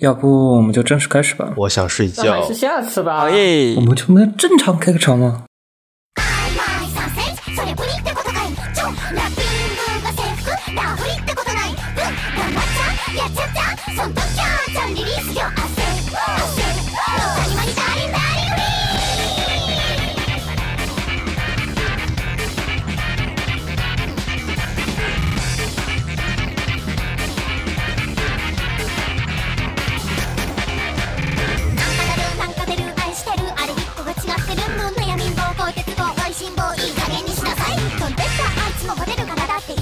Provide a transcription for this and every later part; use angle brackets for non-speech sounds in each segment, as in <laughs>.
要不我们就正式开始吧？我想睡那还觉是。下次吧。耶我！们就没有正常开个场吗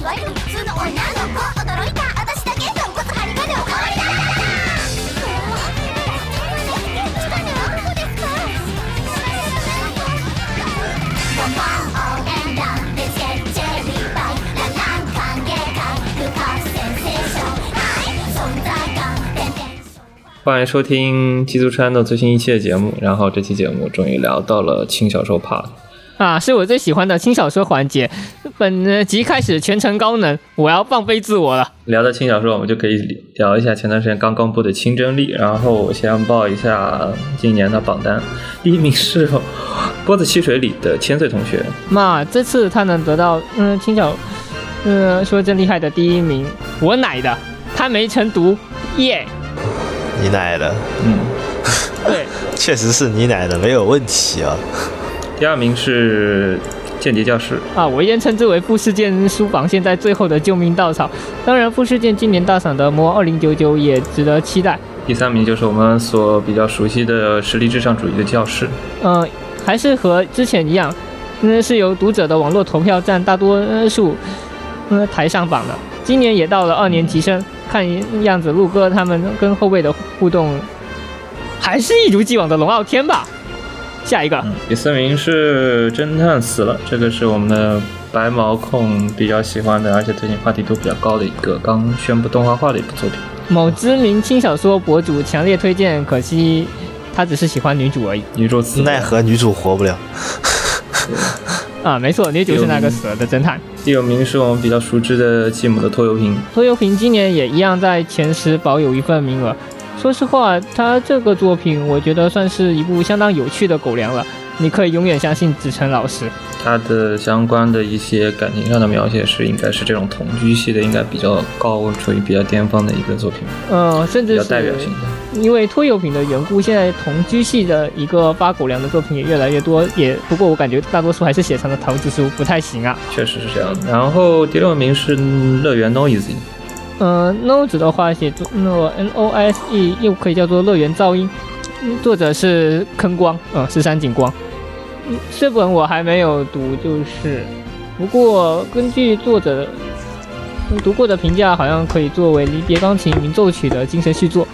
いわゆる普通の女の子驚いた私だけ豚骨張りがでおかわりだ来たねあこですかボンボン応援団でチェチェリーバイララン歓迎会部活センセーションはい存在感点々欢迎收听基督川的最新一期的节目。然后这期节目终于聊到了轻小说 part。 啊，是我最喜欢的轻小说环节。本呃集开始全程高能，我要放飞自我了。聊到轻小说，我们就可以聊一下前段时间刚公布的《清真力》。然后我先报一下今年的榜单，第一名是《波子汽水里的千岁同学》，妈这次他能得到嗯轻小，嗯说真厉害的第一名，我奶的，他没成读，耶、你奶的，嗯，<laughs> 对，确实是你奶的，没有问题啊。第二名是《间谍教室》，啊，我依然称之为富士健书房现在最后的救命稻草。当然，富士健今年大赏的《魔二零九九》也值得期待。第三名就是我们所比较熟悉的实力至上主义的教室。嗯、还是和之前一样，嗯，是由读者的网络投票占大多数，嗯，抬上榜的。今年也到了二年级生，看样子陆哥他们跟后辈的互动，还是一如既往的龙傲天吧。下一个，第四名是《侦探死了》，这个是我们的白毛控比较喜欢的，而且最近话题度比较高的一个刚宣布动画化的一部作品。某知名轻小说博主强烈推荐，可惜他只是喜欢女主而已。女主死奈何女主活不了。<laughs> 啊，没错，女主是那个死了的侦探。第五名是我们比较熟知的继母的拖油瓶，拖油瓶今年也一样在前十保有一份名额。说实话，他这个作品我觉得算是一部相当有趣的狗粮了。你可以永远相信子辰老师。他的相关的一些感情上的描写是应该是这种同居系的，应该比较高，处于比较巅峰的一个作品，嗯，甚比较至是代表性的。因为拖油瓶的缘故，现在同居系的一个发狗粮的作品也越来越多。也不过我感觉大多数还是写成了桃子书，不太行啊。确实是这样。然后第六名是乐园 Noisy，呃，No 子的话写作那 N O I S E 又可以叫做乐园噪音，作者是坑光，呃，是山井光。这本我还没有读，就是，不过根据作者的读过的评价，好像可以作为《离别钢琴鸣奏曲》的精神续作，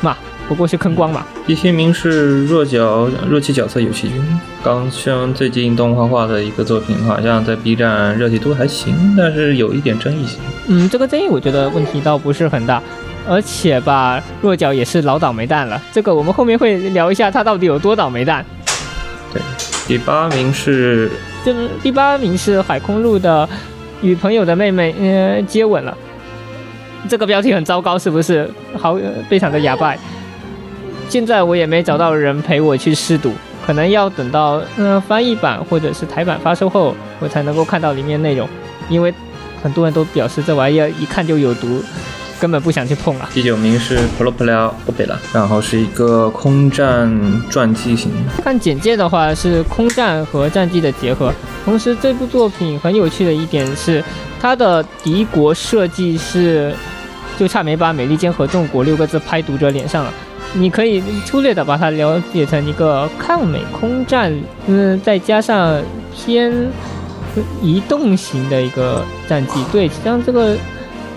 嘛，不过是坑光嘛。第七名是弱角弱气角色有奇君，刚宣最近动画化的一个作品，好像在 B 站热体度还行，但是有一点争议性。嗯，这个争议我觉得问题倒不是很大，而且吧，弱角也是老倒霉蛋了，这个我们后面会聊一下他到底有多倒霉蛋。对，第八名是这第八名是海空路的与朋友的妹妹，呃，接吻了。这个标题很糟糕，是不是？好，呃非常的哑巴。现在我也没找到人陪我去试读，可能要等到嗯、呃翻译版或者是台版发售后，我才能够看到里面内容，因为很多人都表示这玩意儿一看就有毒，根本不想去碰啊。第九名是 Pro p l a 不北了，然后是一个空战传记型，看简介的话是空战和战记的结合，同时这部作品很有趣的一点是，它的敌国设计是就差没把美利坚合众国六个字拍读者脸上了。你可以粗略的把它了解成一个抗美空战，嗯，再加上偏移动型的一个战机。对，实际上这个，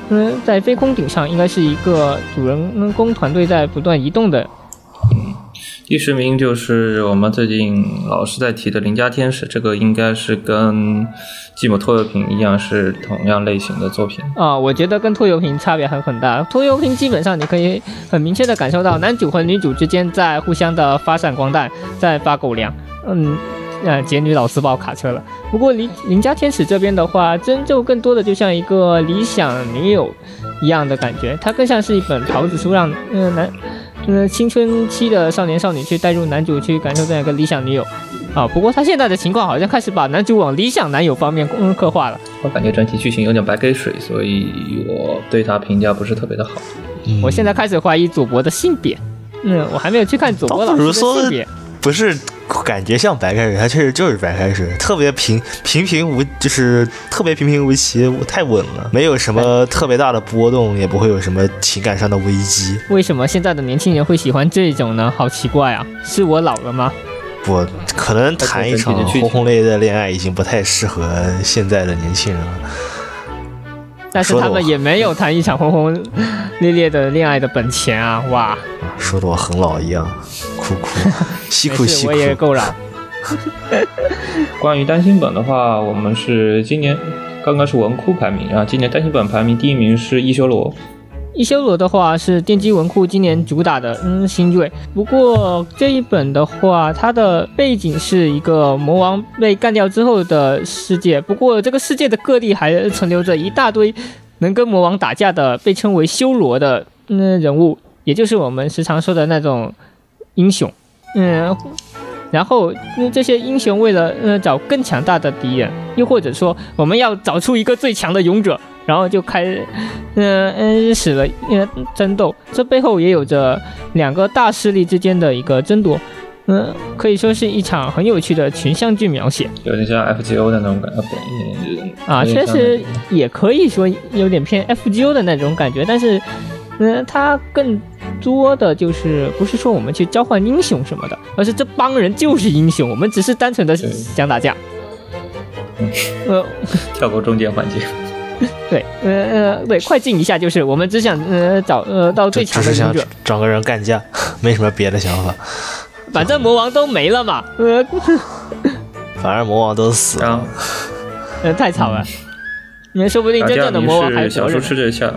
嗯，在飞空顶上应该是一个主人公团队在不断移动的第十名就是我们最近老是在提的《邻家天使》，这个应该是跟寂寞拖油瓶一样是同样类型的作品。啊、我觉得跟拖油瓶差别还很大。拖油瓶基本上你可以很明确的感受到男主和女主之间在互相的发闪光弹，在发狗粮。嗯，呃，杰女老师爆卡车了。不过邻邻家天使这边的话，真就更多的就像一个理想女友，一样的感觉，它更像是一本桃子书，让嗯男嗯青春期的少年少女去带入男主去感受这样一个理想女友啊。不过他现在的情况好像开始把男主往理想男友方面嗯刻画了。我感觉整体剧情有点白给水，所以我对他评价不是特别的好。嗯我现在开始怀疑主播的性别，嗯，我还没有去看主播老师的性别。不是感觉像白开水，它确实就是白开水，特别平平平无，就是特别平平无奇，太稳了，没有什么特别大的波动，也不会有什么情感上的危机。为什么现在的年轻人会喜欢这种呢？好奇怪啊！是我老了吗？不可能谈一场轰轰烈烈的恋爱已经不太适合现在的年轻人了。但是他们也没有谈一场轰轰烈烈的恋爱的本钱啊！哇，说的我很老一样，哭哭，<laughs> 西没事，哭西哭。我也够了。<laughs> 关于单行本的话，我们是今年刚刚是文库排名，啊今年单行本排名第一名是一修罗，一修罗的话是电击文库今年主打的嗯新锐，不过这一本的话，它的背景是一个魔王被干掉之后的世界，不过这个世界的各地还存留着一大堆能跟魔王打架的被称为修罗的嗯人物，也就是我们时常说的那种英雄，嗯。然后，嗯，这些英雄为了呃找更强大的敌人，又或者说我们要找出一个最强的勇者，然后就开，嗯、嗯，使了嗯争斗。这背后也有着两个大势力之间的一个争夺，嗯、可以说是一场很有趣的群像剧描写有点像 FGO 的那种感觉，呃啊，确实也可以说有点偏 FGO 的那种感觉，但是，嗯、它更多的就是不是说我们去交换英雄什么的，而是这帮人就是英雄，我们只是单纯的想打架。呃，跳过中间环节。<laughs> 对，呃呃，对，快进一下就是我们只想呃找呃到最强的勇者，找个人干架，<laughs> 没什么别的想法。反正魔王都没了嘛，呃 <laughs> 反正魔王都死了，呃太惨了，你们说不定真正的魔王还是小书活着呢。吃的下，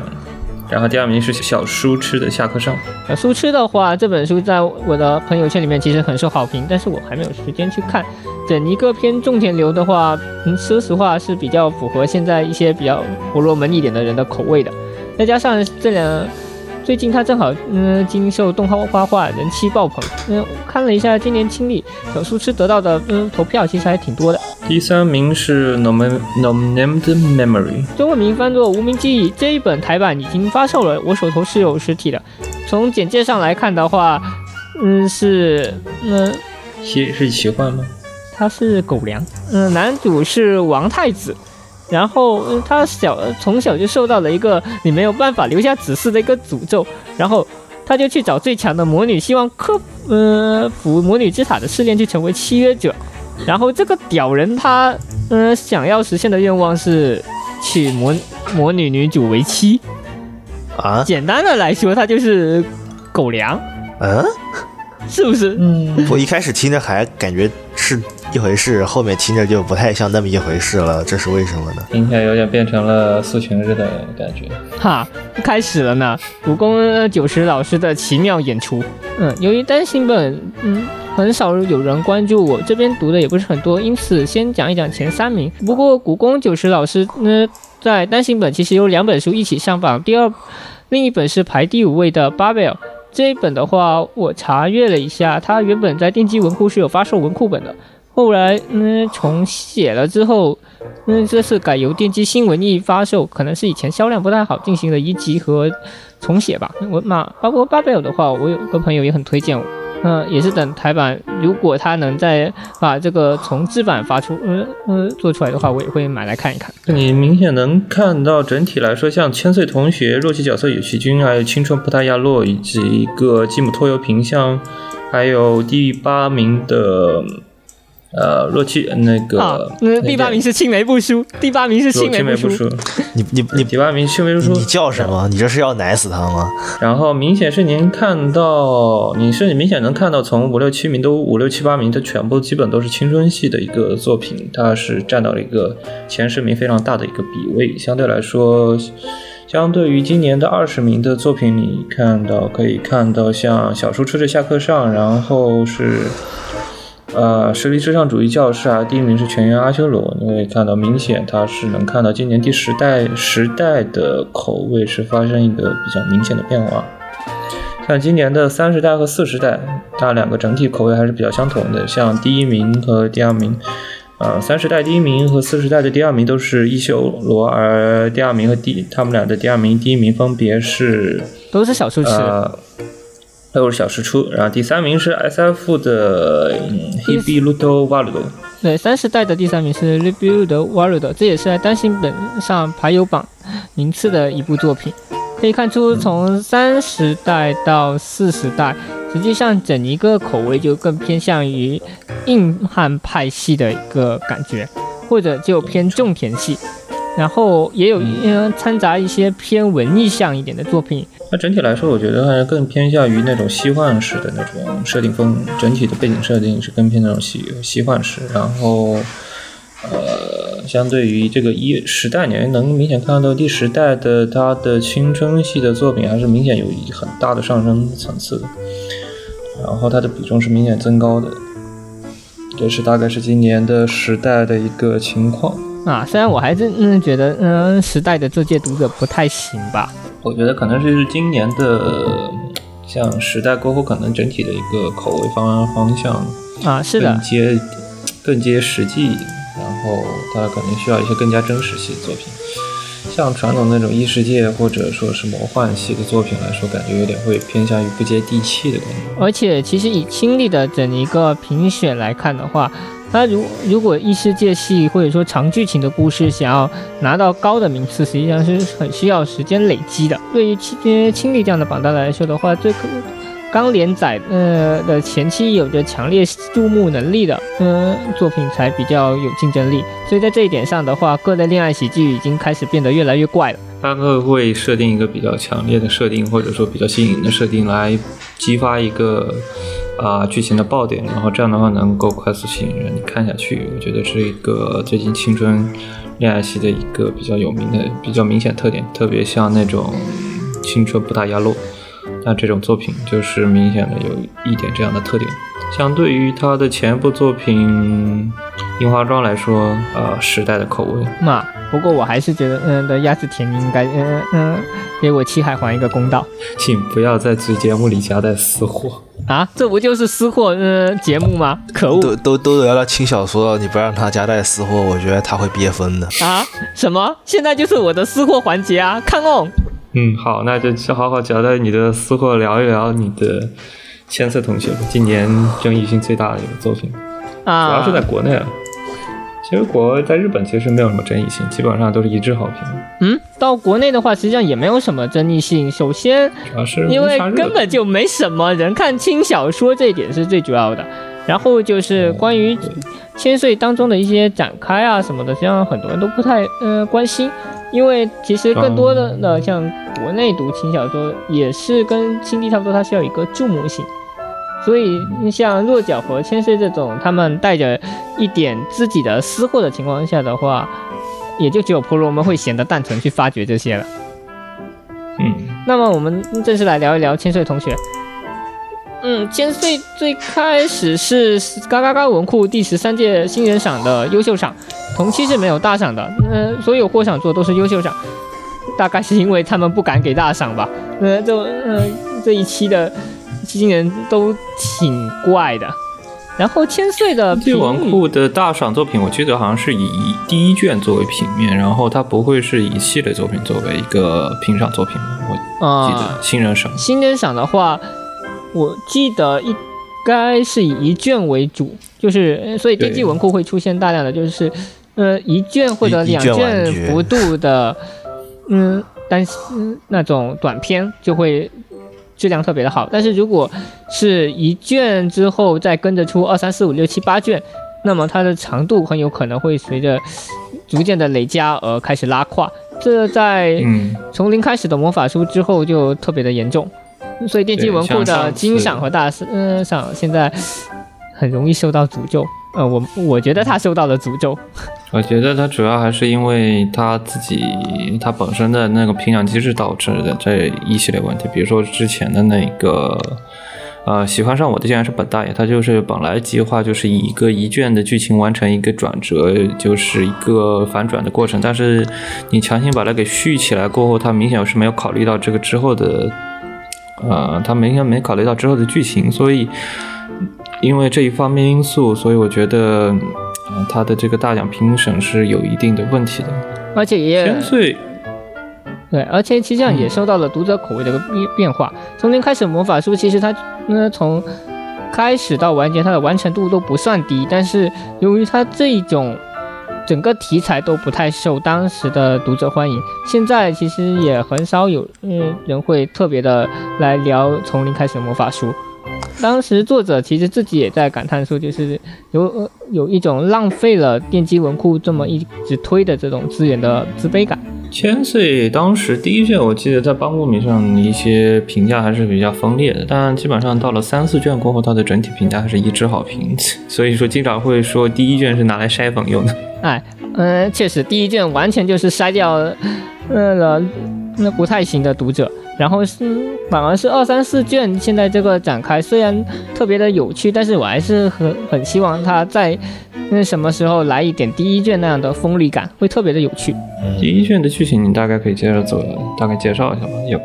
然后第二名是小书痴的下课上。小书痴的话，这本书在我的朋友圈里面其实很受好评，但是我还没有时间去看。整一个偏种田流的话，说实话是比较符合现在一些比较婆罗门一点的人的口味的。再加上这两最近他正好嗯经受动画化人气爆棚，嗯，看了一下今年青历小书痴得到的嗯投票其实还挺多的。第三名是 No Name No Named Memory，中文名翻作《无名记忆》这一本台版已经发售了，我手头是有实体的。从简介上来看的话，嗯，是嗯。奇是奇幻吗？他是狗粮，嗯，男主是王太子，然后嗯他小从小就受到了一个你没有办法留下子嗣的一个诅咒，然后他就去找最强的魔女，希望克呃服魔女之塔的试炼去成为契约者，然后这个屌人他嗯、呃想要实现的愿望是娶魔魔女女主为妻，啊，简单的来说，他就是狗粮，嗯，是不是？嗯，我一开始听着还感觉是一回事，后面听着就不太像那么一回事了，这是为什么呢？听起来有点变成了素裙日的感觉。哈，开始了呢！武功九十老师的奇妙演出。嗯，由于单行本，嗯，很少有人关注，我这边读的也不是很多，因此先讲一讲前三名。不过古宫九十老师呢，在单行本其实有两本书一起上榜，第二，另一本是排第五位的《巴贝尔》。这一本的话，我查阅了一下，它原本在电击文库是有发售文库本的，后来嗯重写了之后，嗯这次改由电击新文艺发售，可能是以前销量不太好，进行了一集和重写吧。我马包括巴贝尔的话，我有个朋友也很推荐我，嗯、也是等台版，如果他能再把这个重制版发出，嗯嗯做出来的话，我也会买来看一看。你明显能看到整体来说，像千岁同学、弱气角色有奇君，还有青春葡萄牙洛，以及一个吉姆拖油瓶，像还有第八名的呃洛奇那个，啊，嗯，第八名是青梅不输，第八名是青梅不输。你你你第八名青梅不输。你叫什么？你这是要奶死他吗？然后明显是您看到，你是明显能看到，从五六七名都五六七八名的全部基本都是青春系的一个作品，它是占到了一个前十名非常大的一个比位，相对来说。相对于今年的二十名的作品你，看到可以看到像小叔吃着下课上，然后是呃，实力至上主义教室啊，第一名是全员阿修罗，你会看到明显它是能看到今年第十代时代的口味是发生一个比较明显的变化。像今年的三十代和四十代，它两个整体口味还是比较相同的。像第一名和第二名，呃，三十代第一名和四十代的第二名都是一修罗，而第二名和第他们俩的第二名、第一名分别是都是小数池。呃，都是小时出，然后第三名是 S F 的嗯 Hibi Ludo Valudo，对，三十代的第三名是 Rebuild World，这也是在单行本上排有榜名次的一部作品。可以看出，从三十代到四十代，实际上整一个口味就更偏向于硬汉派系的一个感觉，或者就偏种田系，然后也有嗯掺杂一些偏文艺向一点的作品。那整体来说，我觉得还是更偏向于那种西幻式的那种设定风，整体的背景设定是更偏那种西西幻式，然后。呃，相对于这个一时代，你能明显看到第十代的它的青春系的作品还是明显有很大的上升层次的，然后它的比重是明显增高的，这是大概是今年的时代的一个情况。啊，虽然我还是嗯觉得嗯时代的这届读者不太行吧，我觉得可能是今年的像时代过后，可能整体的一个口味方方向啊是的更，接更接实际。然后它可能需要一些更加真实系的作品，像传统那种异世界或者说是魔幻系的作品来说，感觉有点会偏向于不接地气的感觉。而且其实以亲历的整一个评选来看的话，它如如果异世界系或者说长剧情的故事想要拿到高的名次，实际上是很需要时间累积的。对于亲亲历这样的榜单来说的话，最可刚连载呃的前期有着强烈注目能力的嗯、作品才比较有竞争力。所以在这一点上的话，各类恋爱喜剧已经开始变得越来越怪了。它们会设定一个比较强烈的设定，或者说比较新颖的设定，来激发一个啊、剧情的爆点，然后这样的话能够快速吸引人看下去。我觉得是一个最近青春恋爱系的一个比较有名的、比较明显特点，特别像那种青春不打压落，那这种作品就是明显的有一点这样的特点。相对于他的前一部作品《樱花庄》来说，呃，时代的口味嘛，不过我还是觉得嗯的鸭子田应该嗯嗯给我七海还一个公道。请不要在此节目里夹带私货。啊，这不就是私货嗯节目吗？可恶都都都聊到轻小说了，你不让他夹带私货，我觉得他会憋疯的。啊！什么？现在就是我的私货环节啊！Come on！嗯，好，那就好好交代你的私货，聊一聊你的千色同学吧。今年争议性最大的一个作品，主啊，要是在国内啊。其实国在日本其实没有什么争议性，基本上都是一致好评。嗯，到国内的话，实际上也没有什么争议性。首先，主要是因为根本就没什么人看轻小说，这一点是最主要的。然后就是关于千岁当中的一些展开啊什么的，实际上很多人都不太呃关心，因为其实更多的呢，像国内读轻小说也是跟轻帝差不多，它需要一个注目性。所以，你像落脚和千岁这种，他们带着一点自己的私货的情况下的话，也就只有婆罗门会显得单纯去发掘这些了。嗯，那么我们正式来聊一聊千岁同学。嗯，千岁最开始是嘎嘎嘎文库第十三届新人赏的优秀赏，同期是没有大赏的。嗯、所有获赏作都是优秀赏，大概是因为他们不敢给大赏吧。呃，这呃这一期的新人都挺怪的。然后千岁的这评语文库的大赏作品，我记得好像是以第一卷作为平面，然后它不会是以系列作品作为一个评赏作品。我啊、记得新人赏。新人赏的话，我记得应该是以一卷为主，就是呃所以电击文库会出现大量的就是呃一卷或者两卷幅度的嗯单嗯那种短篇就会。质量特别的好，但是如果是一卷之后再跟着出二三四五六七八卷，那么它的长度很有可能会随着逐渐的累加而开始拉胯。这在嗯，从零开始的魔法书之后就特别的严重，所以电击文库的金赏和大嗯赏现在很容易受到诅咒。呃，我我觉得他受到了诅咒。<laughs> 我觉得他主要还是因为他自己他本身的那个评奖机制导致的这一系列问题，比如说之前的那个呃，喜欢上我的竟然是本大爷，他就是本来计划就是以一个一卷的剧情完成一个转折，就是一个反转的过程，但是你强行把它给续起来过后，他明显是没有考虑到这个之后的，呃，他们应该没考虑到之后的剧情，所以因为这一方面因素，所以我觉得，呃，他的这个大奖评审是有一定的问题的。而且也对，而且其实上也受到了读者口味的一个变变化。从零开始魔法书，其实它呢从开始到完结，它的完成度都不算低，但是由于它这一种整个题材都不太受当时的读者欢迎，现在其实也很少有嗯人会特别的来聊从零开始的魔法书。当时作者其实自己也在感叹说，就是有有一种浪费了电击文库这么一直推的这种资源的自卑感。千岁当时第一卷，我记得在帮过迷上一些评价还是比较锋利的，但基本上到了三四卷过后，它的整体评价还是一致好评。所以说，经常会说第一卷是拿来筛粉用的。哎，嗯、确实第一卷完全就是筛掉呃了那不太行的读者，然后是反而是二三四卷现在这个展开虽然特别的有趣，但是我还是很很希望它在那什么时候来一点第一卷那样的锋利感，会特别的有趣。第一卷的剧情你大概可以接着走，大概介绍一下吧，也不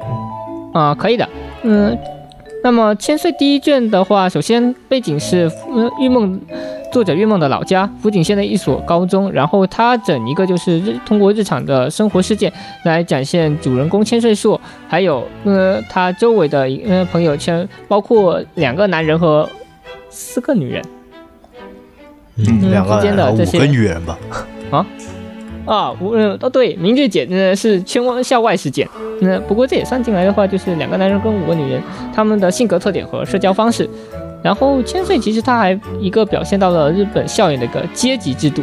啊、可以的，嗯，那么千岁第一卷的话，首先背景是呃玉梦作者月梦的老家福井县的一所高中，然后他整一个就是日通过日常的生活事件来展现主人公千岁树，还有呃他周围的呃朋友圈，包括两个男人和四个女人。嗯，两个之间的这些五个女人吧，啊，啊无呃哦对，明日姐呢是圈外校外事件，那不过这也算进来的话，就是两个男人跟五个女人，他们的性格特点和社交方式。然后千岁其实他还一个表现到了日本校园的一个阶级制度，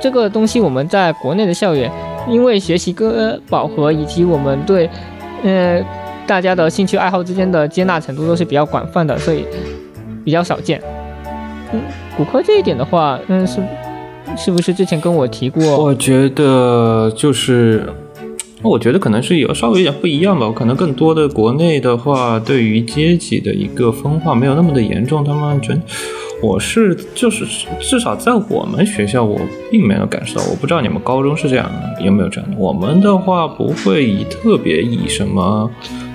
这个东西我们在国内的校园，因为学习跟饱和以及我们对，呃大家的兴趣爱好之间的接纳程度都是比较广泛的，所以比较少见。嗯，骨科这一点的话，嗯是是不是之前跟我提过？我觉得就是，我觉得可能是有稍微有点不一样吧。我可能更多的国内的话，对于阶级的一个分化没有那么的严重。他们真，我是就是至少在我们学校，我并没有感受到。我不知道你们高中是这样有没有这样的。我们的话不会以特别以什么。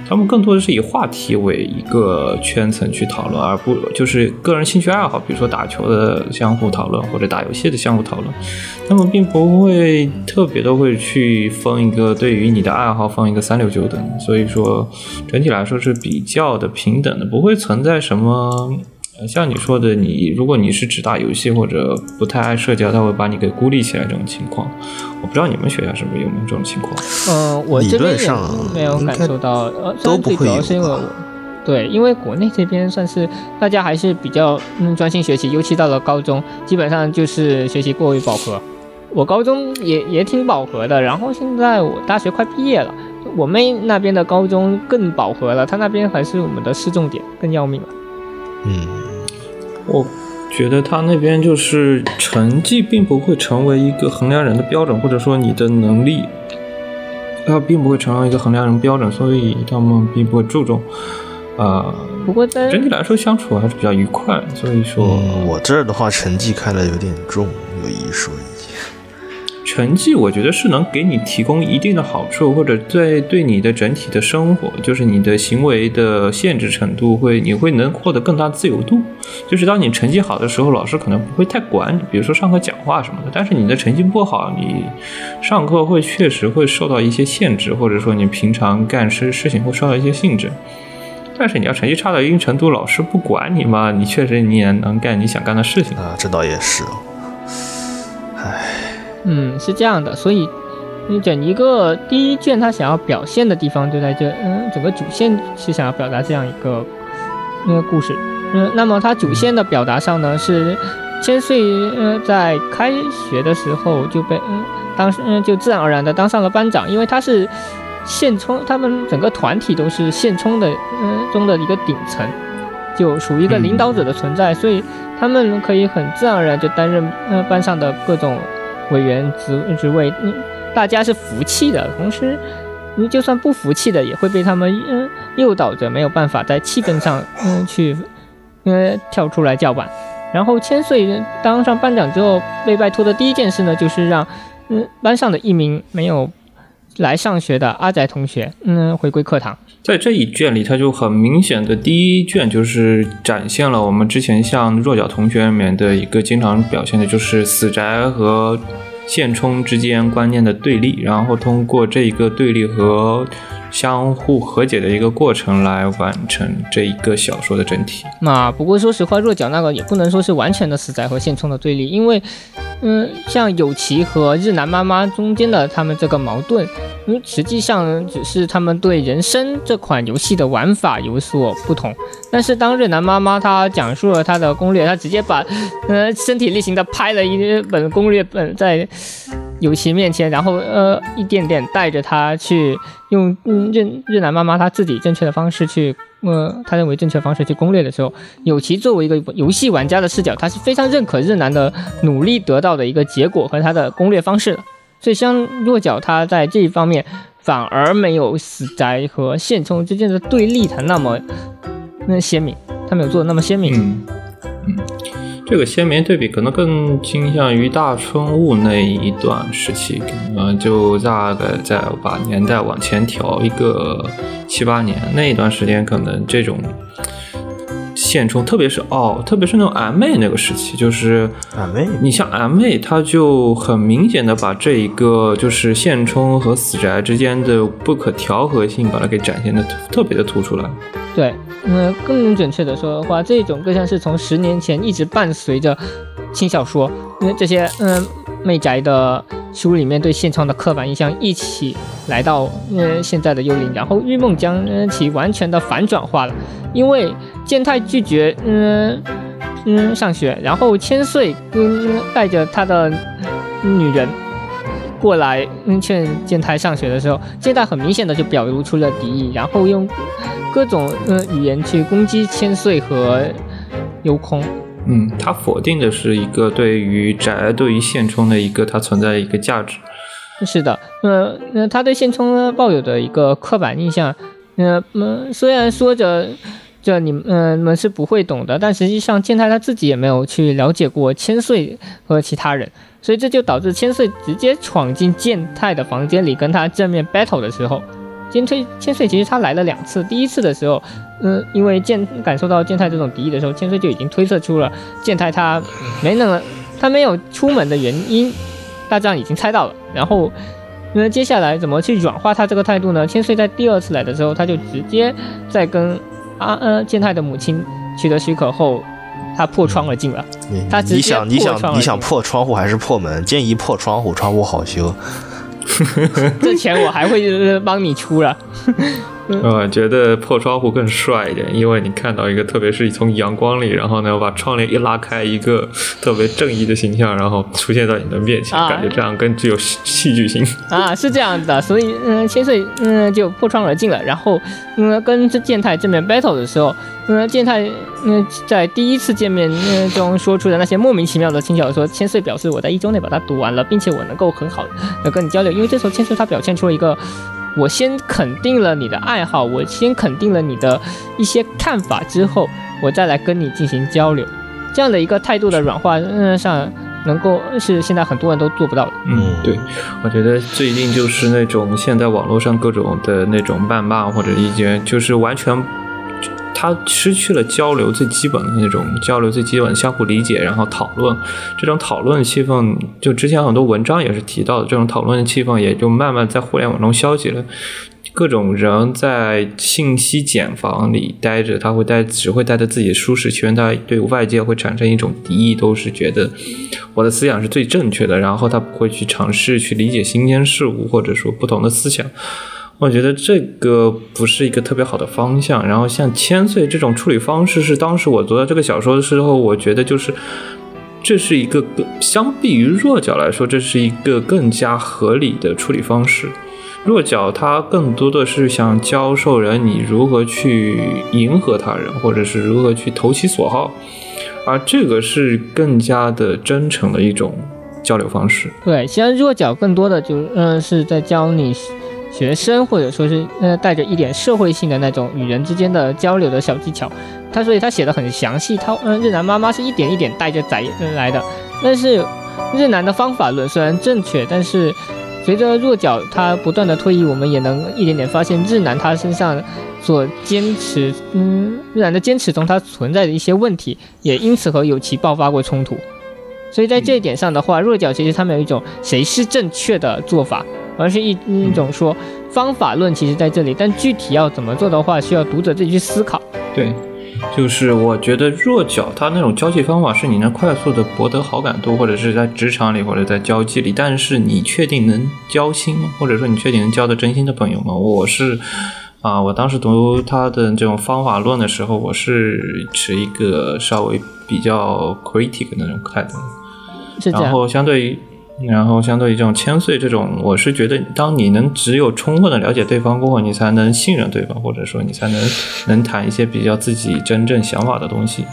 他们更多的是以话题为一个圈层去讨论，而不就是个人兴趣爱好，比如说打球的相互讨论或者打游戏的相互讨论。他们并不会特别的会去分一个对于你的爱好分一个三六九等，所以说整体来说是比较的平等的，不会存在什么。呃，像你说的，你如果你是只打游戏或者不太爱社交，他会把你给孤立起来这种情况，我不知道你们学校是不是有没有这种情况。嗯，我理这边也没有感受到，呃，都不会最主要是因为我，对，因为国内这边算是大家还是比较嗯专心学习，尤其到了高中，基本上就是学习过于饱和。我高中也也挺饱和的，然后现在我大学快毕业了，我妹那边的高中更饱和了，她那边还是我们的市重点，更要命了。嗯，我觉得他那边就是成绩并不会成为一个衡量人的标准，或者说你的能力，它并不会成为一个衡量人标准，所以他们并不会注重。啊、不过在整体来说相处还是比较愉快，所以说、嗯我这儿的话成绩看的有点重，有一说一。成绩我觉得是能给你提供一定的好处，或者对对你的整体的生活，就是你的行为的限制程度会，你会能获得更大自由度。就是当你成绩好的时候，老师可能不会太管你，比如说上课讲话什么的。但是你的成绩不好，你上课会确实会受到一些限制，或者说你平常干事事情会受到一些限制。但是你要成绩差到一定程度，老师不管你嘛，你确实你也能干你想干的事情。啊，这倒也是。嗯，是这样的，所以你整一个第一卷它想要表现的地方就在这，嗯，整个主线是想要表达这样一个那个故事，嗯，那么它主线的表达上呢是千岁，呃，在开学的时候就被，嗯，当时嗯就自然而然的当上了班长，因为他是现充，他们整个团体都是现充的，嗯中的一个顶层，就属于一个领导者的存在，所以他们可以很自然而然就担任呃班上的各种委员职职位，嗯，大家是服气的。同时，你就算不服气的，也会被他们嗯诱导着，没有办法在气氛上嗯 <laughs> 去嗯跳出来叫板。然后千岁当上班长之后，被拜托的第一件事呢，就是让嗯班上的一名没有来上学的阿宅同学嗯回归课堂。在这一卷里，它就很明显的第一卷就是展现了我们之前像弱小同学里面的一个经常表现的，就是死宅和现充之间观念的对立，然后通过这一个对立和相互和解的一个过程来完成这一个小说的整体。那不过说实话，弱角那个也不能说是完全的死宅和现充的对立，因为，嗯，像有奇和日南妈妈中间的他们这个矛盾，嗯，实际上只是他们对人生这款游戏的玩法有所不同。但是当日南妈妈她讲述了她的攻略，她直接把，呃，身体力行的拍了一本攻略本在有奇面前，然后呃一点点带着他去用嗯日日南妈妈她自己正确的方式去呃她认为正确方式去攻略的时候，有奇作为一个游戏玩家的视角，他是非常认可日南的努力得到的一个结果和他的攻略方式的。所以像弱角他在这一方面反而没有死宅和现充之间的对立它那么那鲜明，他没有做的那么鲜明。嗯嗯，这个鲜明对比可能更倾向于大春雾那一段时期，呃，就大概再把年代往前调一个七八年那一段时间，可能这种现充，特别是哦，特别是那种 M 妹那个时期，就是 M 妹，你像 M 妹，它就很明显的把这一个就是现充和死宅之间的不可调和性，把它给展现的特别的突出来。对，嗯，更准确的说的话，这种更像是从十年前一直伴随着轻小说，因为这些嗯媚宅的书里面对现充的刻板印象一起来到嗯现在的幽灵，然后玉梦将其完全的反转化了，因为健太拒绝嗯嗯上学，然后千岁嗯带着他的女人。过来嗯劝健太上学的时候，健太很明显的就表露出了敌意，然后用各种嗯、呃语言去攻击千岁和优空。嗯，他否定的是一个对于宅对于现充的一个它存在的一个价值。是的，呃，那他对现充呢抱有的一个刻板印象，呃，嗯，虽然说着这你们呃你们是不会懂的，但实际上健太他自己也没有去了解过千岁和其他人，所以这就导致千岁直接闯进健太的房间里跟他正面 battle 的时候，千岁千岁其实他来了两次，第一次的时候，嗯、因为健感受到健太这种敌意的时候，千岁就已经推测出了健太他没能他没有出门的原因，大将已经猜到了，然后。那接下来怎么去软化他这个态度呢？千岁在第二次来的时候，他就直接在跟阿呃健太的母亲取得许可后，他破窗而进了。你他你想你想你想破窗户还是破门？建议破窗户，窗户好修。<laughs> 这钱我还会呃帮你出了。我觉得破窗户更帅一点，因为你看到一个，特别是从阳光里，然后呢把窗帘一拉开，一个特别正义的形象，然后出现在你的面前，啊感觉这样更具有戏戏剧性。啊，是这样的，所以嗯，千岁嗯就破窗而进了，然后嗯跟这健太正面 battle 的时候，嗯健太嗯在第一次见面嗯中说出的那些莫名其妙的轻小说，千岁表示我在一周内把它读完了，并且我能够很好的跟你交流，因为这时候千岁他表现出了一个。我先肯定了你的爱好，我先肯定了你的一些看法之后，我再来跟你进行交流，这样的一个态度的软化，嗯上能够是现在很多人都做不到的。嗯，对，我觉得最近就是那种现在网络上各种的那种谩骂或者意见，就是完全。他失去了交流最基本的那种交流最基本的相互理解，然后讨论这种讨论的气氛，就之前很多文章也是提到的，这种讨论的气氛也就慢慢在互联网中消极了。各种人在信息茧房里待着，他会待只会待在自己的舒适圈，他对外界会产生一种敌意，都是觉得我的思想是最正确的，然后他不会去尝试去理解新鲜事物或者说不同的思想。我觉得这个不是一个特别好的方向。然后像千岁这种处理方式，是当时我读到这个小说的时候，我觉得就是这是一个更相比于弱角来说，这是一个更加合理的处理方式。弱角它更多的是想教授人你如何去迎合他人，或者是如何去投其所好，而这个是更加的真诚的一种交流方式。对，其实弱角更多的就嗯是在教你学生，或者说是呃带着一点社会性的那种与人之间的交流的小技巧。他所以他写的很详细，他嗯日南妈妈是一点一点带着仔来的，但是日南的方法论虽然正确，但是随着弱角他不断的推移，我们也能一点点发现日南他身上所坚持，嗯日南的坚持中他存在的一些问题，也因此和有奇爆发过冲突。所以在这一点上的话，弱角其实他们有一种谁是正确的做法，而是一一种说方法论其实在这里，但具体要怎么做的话，需要读者自己去思考。对，就是我觉得弱角他那种交际方法是你能快速的博得好感度，或者是在职场里或者在交际里，但是你确定能交心吗？或者说你确定能交到真心的朋友吗？我是。啊，我当时读他的这种方法论的时候，我是持一个稍微比较 critic 的那种态度。是这样。然后相对于，然后相对于这种千岁这种，我是觉得，当你能只有充分的了解对方过后，你才能信任对方，或者说你才能能谈一些比较自己真正想法的东西。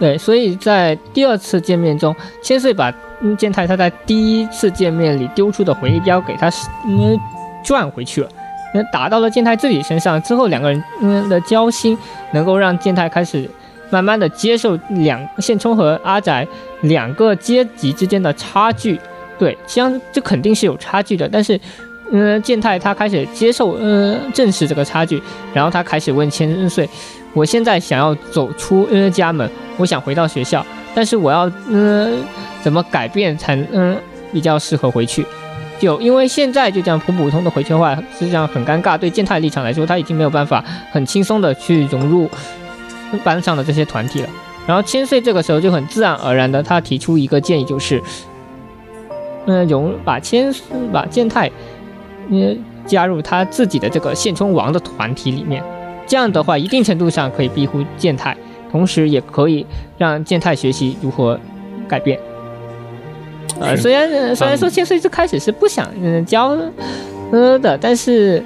对，所以在第二次见面中，千岁把嗯健太他在第一次见面里丢出的回忆镖给他嗯转回去了。那打到了健太自己身上之后，两个人嗯的交心，能够让健太开始慢慢的接受两现充和阿宅两个阶级之间的差距。对，相这肯定是有差距的，但是嗯，健太他开始接受嗯正视这个差距，然后他开始问千岁：“我现在想要走出呃家门，我想回到学校，但是我要嗯怎么改变才嗯比较适合回去？”就因为现在就这样普普通的回去的话，实际上很尴尬。对健太立场来说，他已经没有办法很轻松的去融入班上的这些团体了。然后千岁这个时候就很自然而然的，他提出一个建议，就是，嗯，容把千把健太，嗯，加入他自己的这个现充王的团体里面。这样的话，一定程度上可以庇护健太，同时也可以让健太学习如何改变。呃，虽然虽然说千岁最开始是不想嗯教呃的，但是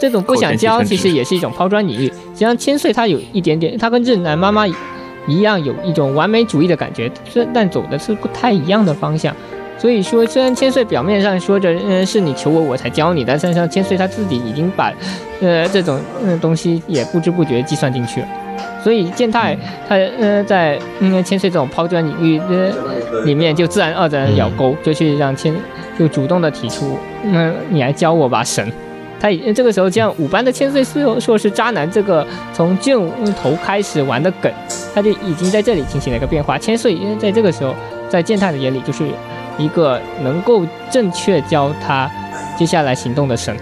这种不想教其实也是一种抛砖引玉。实际上千岁他有一点点，他跟日南妈妈一样有一种完美主义的感觉，虽但走的是不太一样的方向。所以说，虽然千岁表面上说着嗯是你求我我才教你，但实际上千岁他自己已经把呃这种嗯东西也不知不觉计算进去了。所以健太他呃在嗯千岁这种抛砖引玉呃里面就自然而然咬钩，就去让千就主动的提出，嗯你来教我吧神。他已经这个时候将五班的千岁说说是渣男这个从镜头开始玩的梗，他就已经在这里进行了一个变化。千岁因为在这个时候在健太的眼里就是一个能够正确教他接下来行动的神，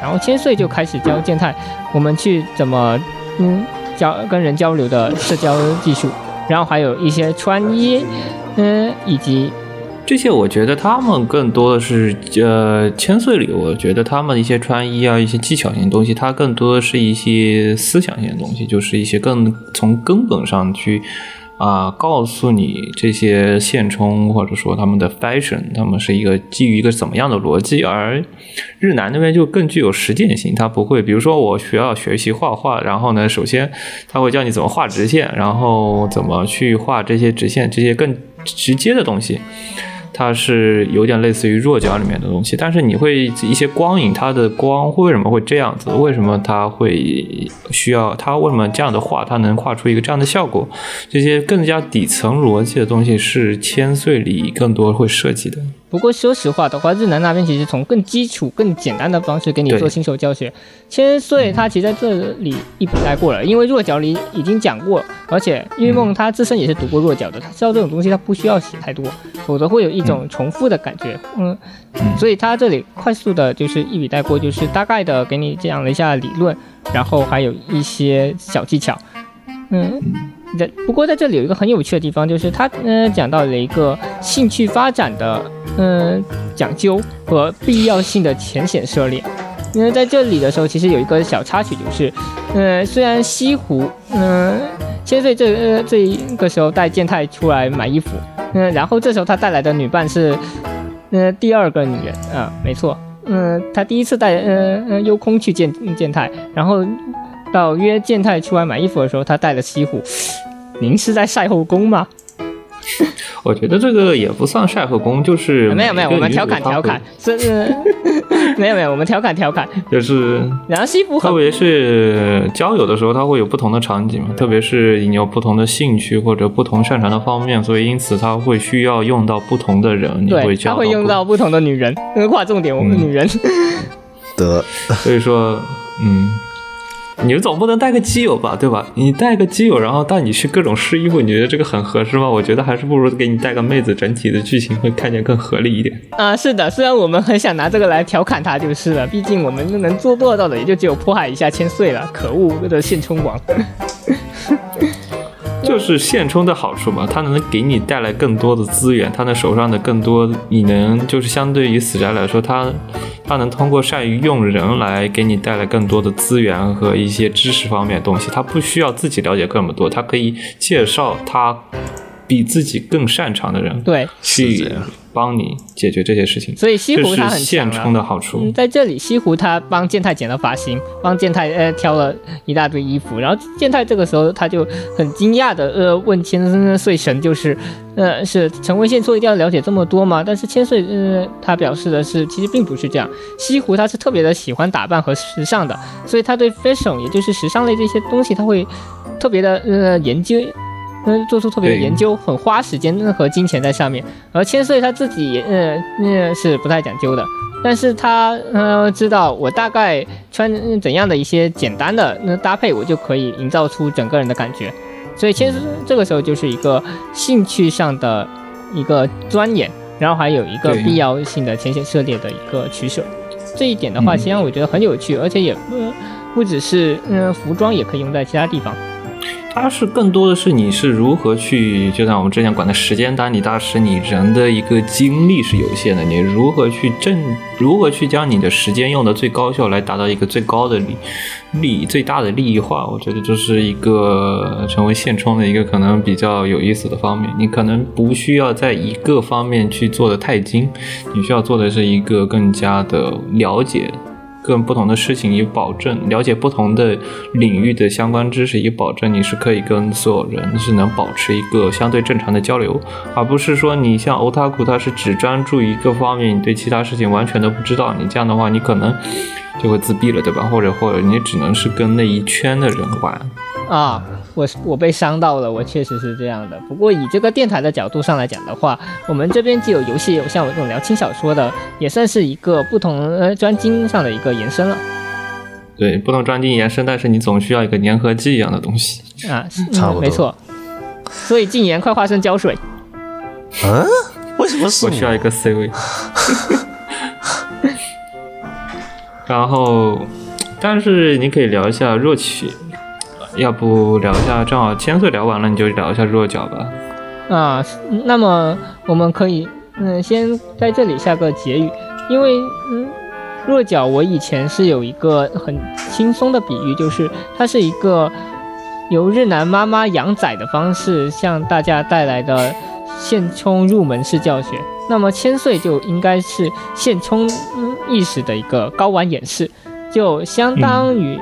然后千岁就开始教健太我们去怎么嗯。交跟人交流的社交技术，然后还有一些穿衣，嗯，以及这些，我觉得他们更多的是，呃，千岁里，我觉得他们一些穿衣啊，一些技巧性的东西，它更多的是一些思想性的东西，就是一些更从根本上去。啊，告诉你这些现充或者说他们的 fashion，他们是一个基于一个怎么样的逻辑，而日南那边就更具有实践性，他不会，比如说我需要学习画画，然后呢，首先他会教你怎么画直线，然后怎么去画这些直线，这些更直接的东西。它是有点类似于弱角里面的东西，但是你会一些光影，它的光为什么会这样子？为什么它会需要它？为什么这样的画它能画出一个这样的效果？这些更加底层逻辑的东西是千岁里更多会涉及的。不过说实话的话，日南那边其实从更基础、更简单的方式给你做新手教学。千岁他其实在这里一笔带过了，因为弱角里已经讲过，而且玉梦他自身也是读过弱角的，他知道这种东西他不需要写太多，否则会有一种重复的感觉。嗯，所以他这里快速的就是一笔带过，就是大概的给你讲了一下理论，然后还有一些小技巧。嗯。在不过在这里有一个很有趣的地方，就是他嗯讲到了一个兴趣发展的嗯讲究和必要性的浅显涉猎。因为在这里的时候，其实有一个小插曲，就是嗯虽然西湖嗯千岁这呃这一个时候带健太出来买衣服，嗯然后这时候他带来的女伴是嗯第二个女人啊没错嗯他第一次带嗯嗯优空去见健太，然后。到约健太出来买衣服的时候，他带了西湖。您是在晒后宫吗？我觉得这个也不算晒后宫，就是没有没有，我们调侃调侃，是是没有没有，我们调侃调侃。就是 <laughs> 然后西服特别是交友的时候，它会有不同的场景嘛，特别是你有不同的兴趣或者不同擅长的方面，所以因此它会需要用到不同的人，你，会交他会用到不同的女人，那 <laughs> 个划重点，我们嗯女人。得，所以说，嗯，你总不能带个基友吧，对吧？你带个基友，然后带你去各种试衣服，你觉得这个很合适吗？我觉得还是不如给你带个妹子，整体的剧情会看见更合理一点。<laughs> 啊，是的，虽然我们很想拿这个来调侃他就是了，毕竟我们能做做到的也就只有迫害一下千岁了。可恶的现充王！就是现充的好处嘛，它能给你带来更多的资源，它能手上的更多，你能就是相对于死宅来说，它它能通过善于用人来给你带来更多的资源和一些知识方面的东西，它不需要自己了解这么多，它可以介绍他比自己更擅长的人，对，去帮你解决这些事情。所以西湖它很现充。的好处嗯，。在这里西湖他帮健太剪了发型，帮健太呃挑了一大堆衣服，然后健太这个时候他就很惊讶的呃问千岁神，就是呃是成为现充一定要了解这么多吗？但是千岁呃他表示的是其实并不是这样，西湖他是特别的喜欢打扮和时尚的，所以他对 fashion 也就是时尚类这些东西他会特别的呃研究。嗯，做出特别的研究，很花时间和金钱在上面。而千岁他自己也呃呃是不太讲究的，但是他呃知道我大概穿呃怎样的一些简单的那搭配，我就可以营造出整个人的感觉。所以千岁这个时候就是一个兴趣上的一个钻研，然后还有一个必要性的前线涉猎的一个取舍。这一点的话，嗯其实我觉得很有趣，而且也不不只是嗯、呃服装，也可以用在其他地方。它是更多的是你是如何去，就像我们之前管的时间管理大师，你人的一个精力是有限的，你如何去正，如何去将你的时间用的最高效，来达到一个最高的利利最大的利益化，我觉得这是一个成为现充的一个可能比较有意思的方面。你可能不需要在一个方面去做的太精，你需要做的是一个更加的了解。跟不同的事情，以保证了解不同的领域的相关知识，以保证你是可以跟所有人是能保持一个相对正常的交流，而不是说你像 Otaku，他是只专注一个方面，你对其他事情完全都不知道，你这样的话，你可能就会自闭了，对吧？或者或者你只能是跟那一圈的人玩。啊，我是我被伤到了，我确实是这样的。不过以这个电台的角度上来讲的话，我们这边既有游戏，也有像我这种聊轻小说的，也算是一个不同呃专精上的一个延伸了对，不同专精延伸，但是你总需要一个粘合剂一样的东西。啊，嗯差不多没错。所以禁言快化身胶水，嗯，为什么是我需要一个 C 位。<laughs> 然后，但是你可以聊一下弱起，要不聊一下？正好千岁聊完了，你就聊一下弱角吧。啊，那么我们可以嗯先在这里下个结语，因为嗯弱角我以前是有一个很轻松的比喻，就是它是一个由日南妈妈养崽的方式向大家带来的现充入门式教学。那么千岁就应该是现充意识的一个睾丸演示，就相当于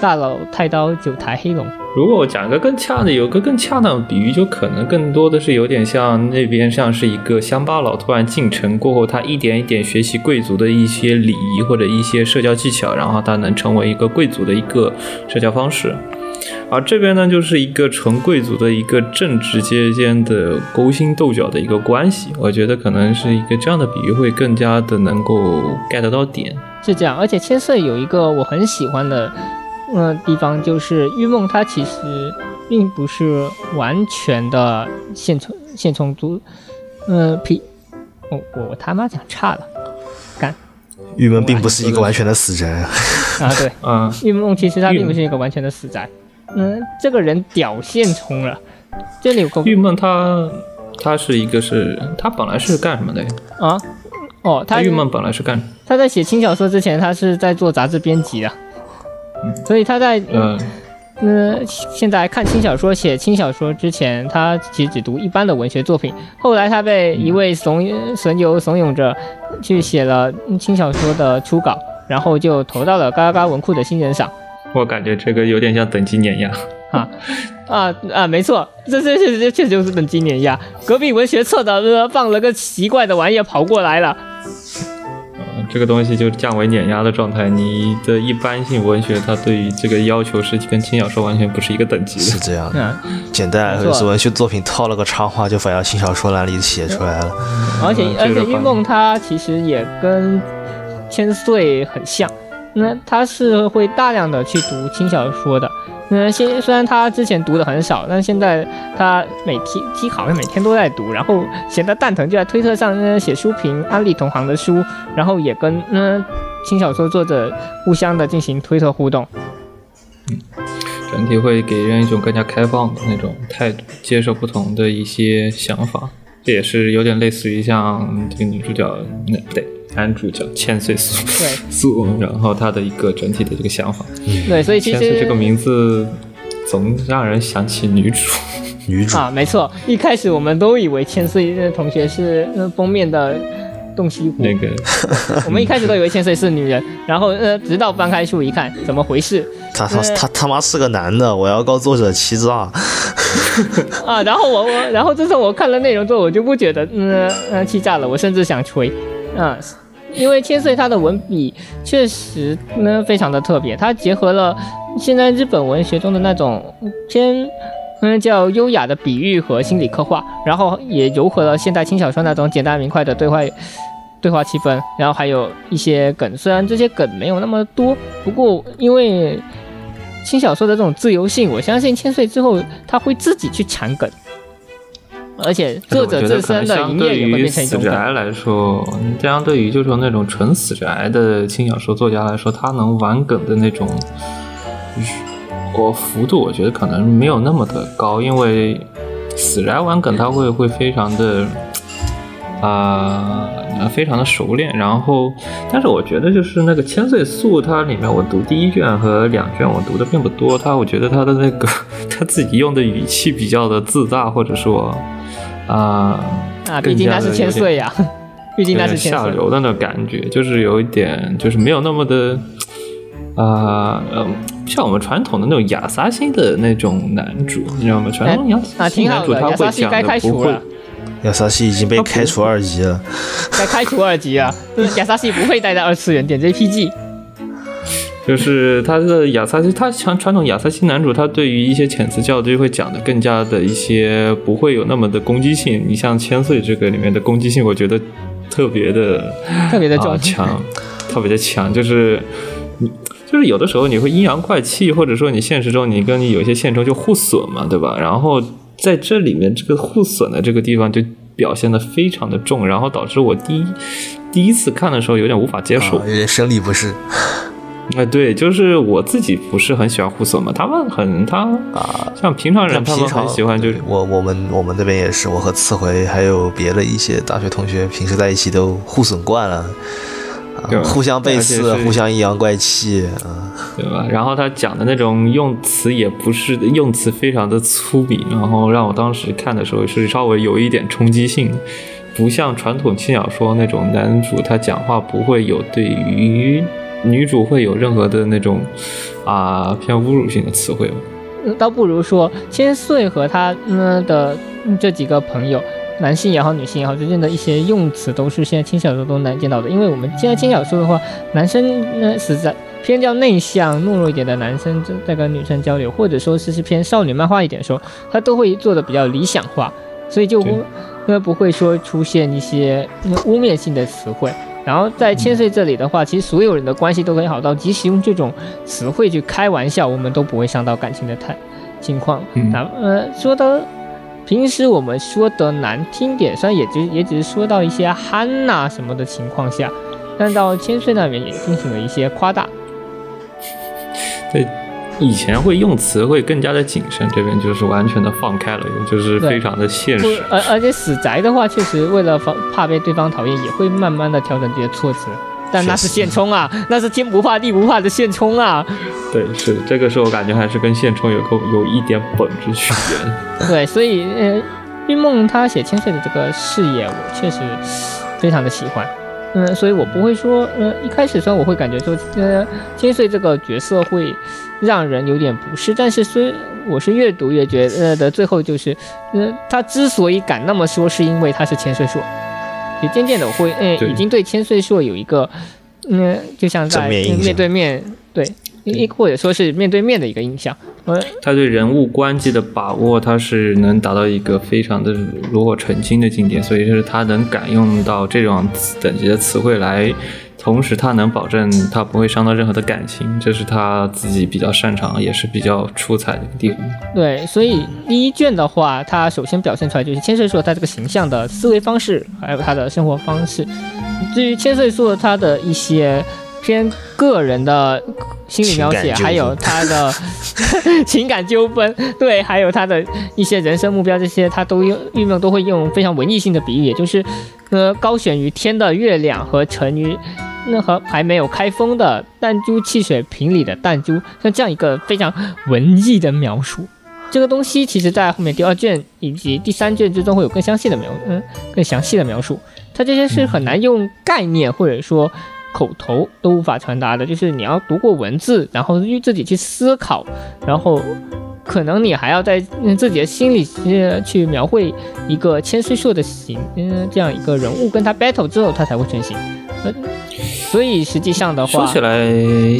大佬太刀九台黑龙。如果我讲一个更恰的，有个更恰当的比喻，就可能更多的是有点像那边像是一个乡巴佬突然进城过后，他一点一点学习贵族的一些礼仪或者一些社交技巧，然后他能成为一个贵族的一个社交方式。而这边呢，就是一个纯贵族的一个政治阶间的勾心斗角的一个关系。我觉得可能是一个这样的比喻会更加的能够 get 到点。是这样，而且千岁有一个我很喜欢的，嗯、地方就是玉梦，它其实并不是完全的现充现充足，嗯、皮，我我我他妈讲差了，干。玉梦并不是一个完全的死宅，啊对，嗯，玉梦其实他并不是一个完全的死宅，嗯，这个人屌现充了，这里有个玉梦他他是一个是他本来是干什么的？呀？啊，哦，他玉梦本来是干。他在写轻小说之前，他是在做杂志编辑的，所以他在呃嗯，现在看轻小说、写轻小说之前，他其实只读一般的文学作品。后来他被一位怂神游怂恿着去写了轻小说的初稿，然后就投到了嘎嘎嘎文库的新人赏。我感觉这个有点像等级碾压。啊啊啊！没错，这这这这确实就是等级碾压。隔壁文学册的呃放了个奇怪的玩意儿跑过来了，呃这个东西就降维碾压的状态。你的一般性文学，它对于这个要求是跟轻小说完全不是一个等级的。是这样的。嗯，简单就是文学作品套了个插画，就反到轻小说栏里写出来了。而且嗯而且玉这个方梦它其实也跟千岁很像，那他是会大量的去读轻小说的。嗯现虽然他之前读的很少，但现在他每天几好像每天都在读，然后闲得蛋疼就在推特上呢写书评，安利同行的书，然后也跟嗯轻小说作者互相的进行推特互动。嗯整体会给人一种更加开放的那种态度，接受不同的一些想法。这也是有点类似于像这个女主角，那不对，男主叫千岁素对 <laughs> 素，然后他的一个整体的这个想法。对，所以其千岁实这个名字总让人想起女主，女主啊，没错，一开始我们都以为千岁呃同学是呃封面的洞悉湖，那个 <laughs> 我们一开始都以为千岁是女人，然后呃，直到翻开书一看，怎么回事他他呃他他妈是个男的，我要告作者欺诈。<laughs> 啊？然后我我然后自从我看了内容之后，我就不觉得嗯呃欺诈了，我甚至想吹，啊，因为千岁他的文笔确实呢非常的特别，他结合了现在日本文学中的那种偏。嗯，叫优雅的比喻和心理刻画，然后也融合了现代轻小说那种简单明快的对话对话气氛，然后还有一些梗，虽然这些梗没有那么多，不过因为轻小说的这种自由性，我相信千岁之后他会自己去抢梗，而且作者自身的营业也会变成一种死。宅来说，相对于就是说那种纯死宅的轻小说作家来说，他能玩梗的那种，我幅度我觉得可能没有那么的高，因为死宅玩梗他会会非常的。啊、呃，非常的熟练。然后，但是我觉得就是那个千岁素，它里面我读第一卷和两卷，我读的并不多。他我觉得他的那个 <laughs> 他自己用的语气比较的自大，或者说啊啊，毕竟那是千岁呀、毕竟那是千下。流的那种感觉，就是有一点，就是没有那么的，啊呃，像我们传统的那种亚萨星的那种男主，你知道吗？传统亚啊，萨星男主他会讲的不会，，亚萨西已经被开除二级了，该开除二级啊。<laughs> 亚萨西不会待在二次元点 JPG。就是他的亚萨西，他像传统亚萨西男主，他对于一些遣词教就会讲的更加的一些不会有那么的攻击性。你像千岁这个里面的攻击性，我觉得特别的 <laughs> 特别的强，特别的强，就是你就是有的时候你会阴阳怪气，或者说你现实中你跟你有一些现实中就互损嘛，对吧？然后在这里面这个互损的这个地方就表现的非常的重，然后导致我第一第一次看的时候有点无法接受。啊有点生理不适哎、对，就是我自己不是很喜欢互损嘛，他们很他啊。像平常人他们很喜欢就是我我们我们那边也是，我和次回还有别的一些大学同学，平时在一起都互损惯了，啊对吧互相背刺，互相阴阳怪气啊。对吧？然后他讲的那种用词也不是用词非常的粗鄙，然后让我当时看的时候是稍微有一点冲击性的，不像传统轻小说那种男主他讲话不会有对于女主会有任何的那种啊偏侮辱性的词汇。嗯倒不如说千岁和他嗯的嗯这几个朋友，男性也好，女性也好之间的一些用词，都是现在轻小说都难见到的。因为我们现在轻小说的话，男生呢是在偏较内向、懦弱一点的男生在在跟女生交流，或者说是是偏少女漫画一点说，他都会做的比较理想化，所以就对不呃不会说出现一些呃污蔑性的词汇。然后在千岁这里的话，其实所有人的关系都很好到，即使用这种词汇去开玩笑，我们都不会伤到感情的态情况。嗯那呃说的，平时我们说的难听点，虽然也只也只是说到一些憨呐、什么的情况下，但到千岁那边也进行了一些夸大。对，以前会用词会更加的谨慎，这边就是完全的放开了用，就是非常的现实。，而而且死宅的话，确实为了防怕被对方讨厌，也会慢慢的调整这些措辞。但那是现充啊，那是天不怕地不怕的现充啊。对，是的这个是我感觉还是跟现充有个有一点本质区别。<laughs> 对，所以呃，玉梦他写千岁的这个视野，我确实非常的喜欢。嗯，所以我不会说，呃，一开始虽然我会感觉说，呃，千岁这个角色会让人有点不适，但是虽我是越读越觉得的，最后就是，呃，他之所以敢那么说，是因为他是千岁硕，也渐渐的我会，嗯，已经对千岁硕有一个，嗯，就像在面对面对，一或者说是面对面的一个印象，呃，他对人物关系的把握，他是能达到一个非常的炉火纯青的境界，所以就是他能敢用到这种等级的词汇来，同时他能保证他不会伤到任何的感情，这是他自己比较擅长，也是比较出彩的一个地方。对，所以第一卷的话，他首先表现出来就是千岁树他这个形象的思维方式，还有他的生活方式。至于千岁树他的一些偏个人的心理描写，还有他的情感纠纷，对，还有他的一些人生目标，这些他都用运用都会用非常文艺性的比喻，也就是呃高悬于天的月亮和沉于那和还没有开封的弹珠汽水瓶里的弹珠，像这样一个非常文艺的描述。这个东西其实在后面第二卷以及第三卷之中会有更详细的描，嗯，更详细的描述。它这些是很难用概念或者说口头都无法传达的，就是你要读过文字，然后自己去思考，然后可能你还要在自己的心里去描绘一个千岁树的形，嗯，这样一个人物跟他 battle 之后，他才会成型。呃，所以实际上的话，说起来，